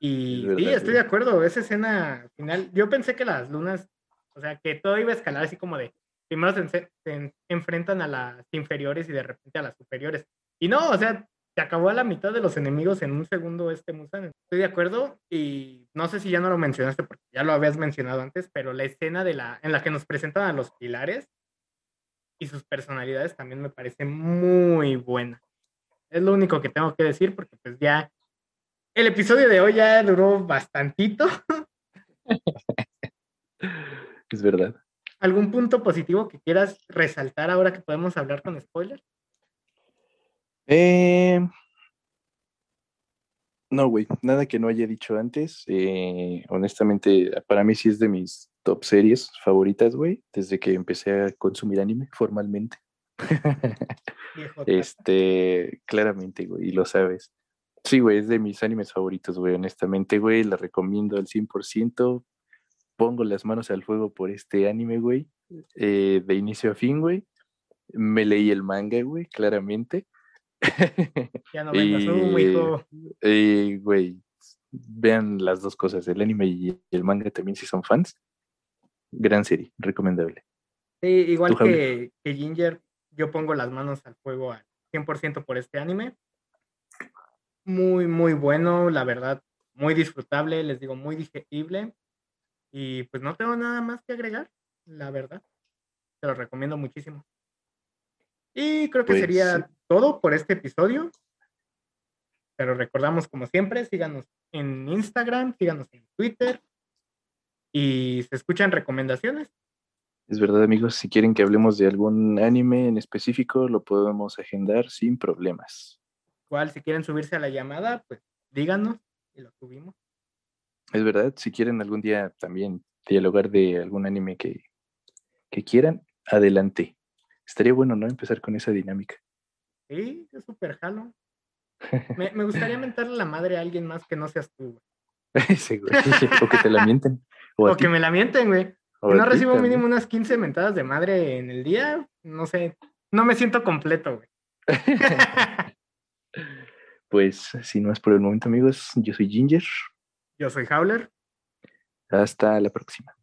Y sí, estoy de acuerdo, esa escena final, yo pensé que las lunas, o sea, que todo iba a escalar así como de, primero se, se, enfrentan a las inferiores y de repente a las superiores. Y no, o sea, se acabó a la mitad de los enemigos en un segundo este Musan. Estoy de acuerdo y no sé si ya no lo mencionaste porque ya lo habías mencionado antes, pero la escena de la, en la que nos presentan a los pilares y sus personalidades también me parece muy buena. Es lo único que tengo que decir porque pues ya el episodio de hoy ya duró bastantito. es verdad. ¿Algún punto positivo que quieras resaltar ahora que podemos hablar con spoilers? Eh, no, güey, nada que no haya dicho antes. Eh, honestamente, para mí sí es de mis top series favoritas, güey, desde que empecé a consumir anime formalmente. este, claramente, güey, y lo sabes. Sí, güey, es de mis animes favoritos, güey, honestamente, güey, la recomiendo al 100%. Pongo las manos al fuego por este anime, güey, eh, de inicio a fin, güey. Me leí el manga, güey, claramente. Ya no vengas, hijo. Güey, vean las dos cosas, el anime y el manga también si son fans. Gran serie, recomendable. Sí, igual que, que, Ginger, yo pongo las manos al fuego al 100% por este anime. Muy, muy bueno, la verdad, muy disfrutable, les digo, muy digerible. Y pues no tengo nada más que agregar, la verdad. Te lo recomiendo muchísimo. Y creo que pues, sería todo por este episodio. Pero recordamos, como siempre, síganos en Instagram, síganos en Twitter y se escuchan recomendaciones. Es verdad, amigos, si quieren que hablemos de algún anime en específico, lo podemos agendar sin problemas. Igual, si quieren subirse a la llamada, pues díganos y lo subimos. Es verdad, si quieren algún día también dialogar de algún anime que, que quieran, adelante. Estaría bueno, ¿no? Empezar con esa dinámica. Sí, es súper jalo. Me, me, gustaría mentarle la madre a alguien más que no seas tú, güey. sí, güey. O que te la mienten. O, que me la mienten, güey. Si no recibo mínimo unas 15 mentadas de madre en el día, no sé, no me siento completo, güey. pues, si no es por el momento, amigos, yo soy Ginger. Yo soy Howler. Hasta la próxima.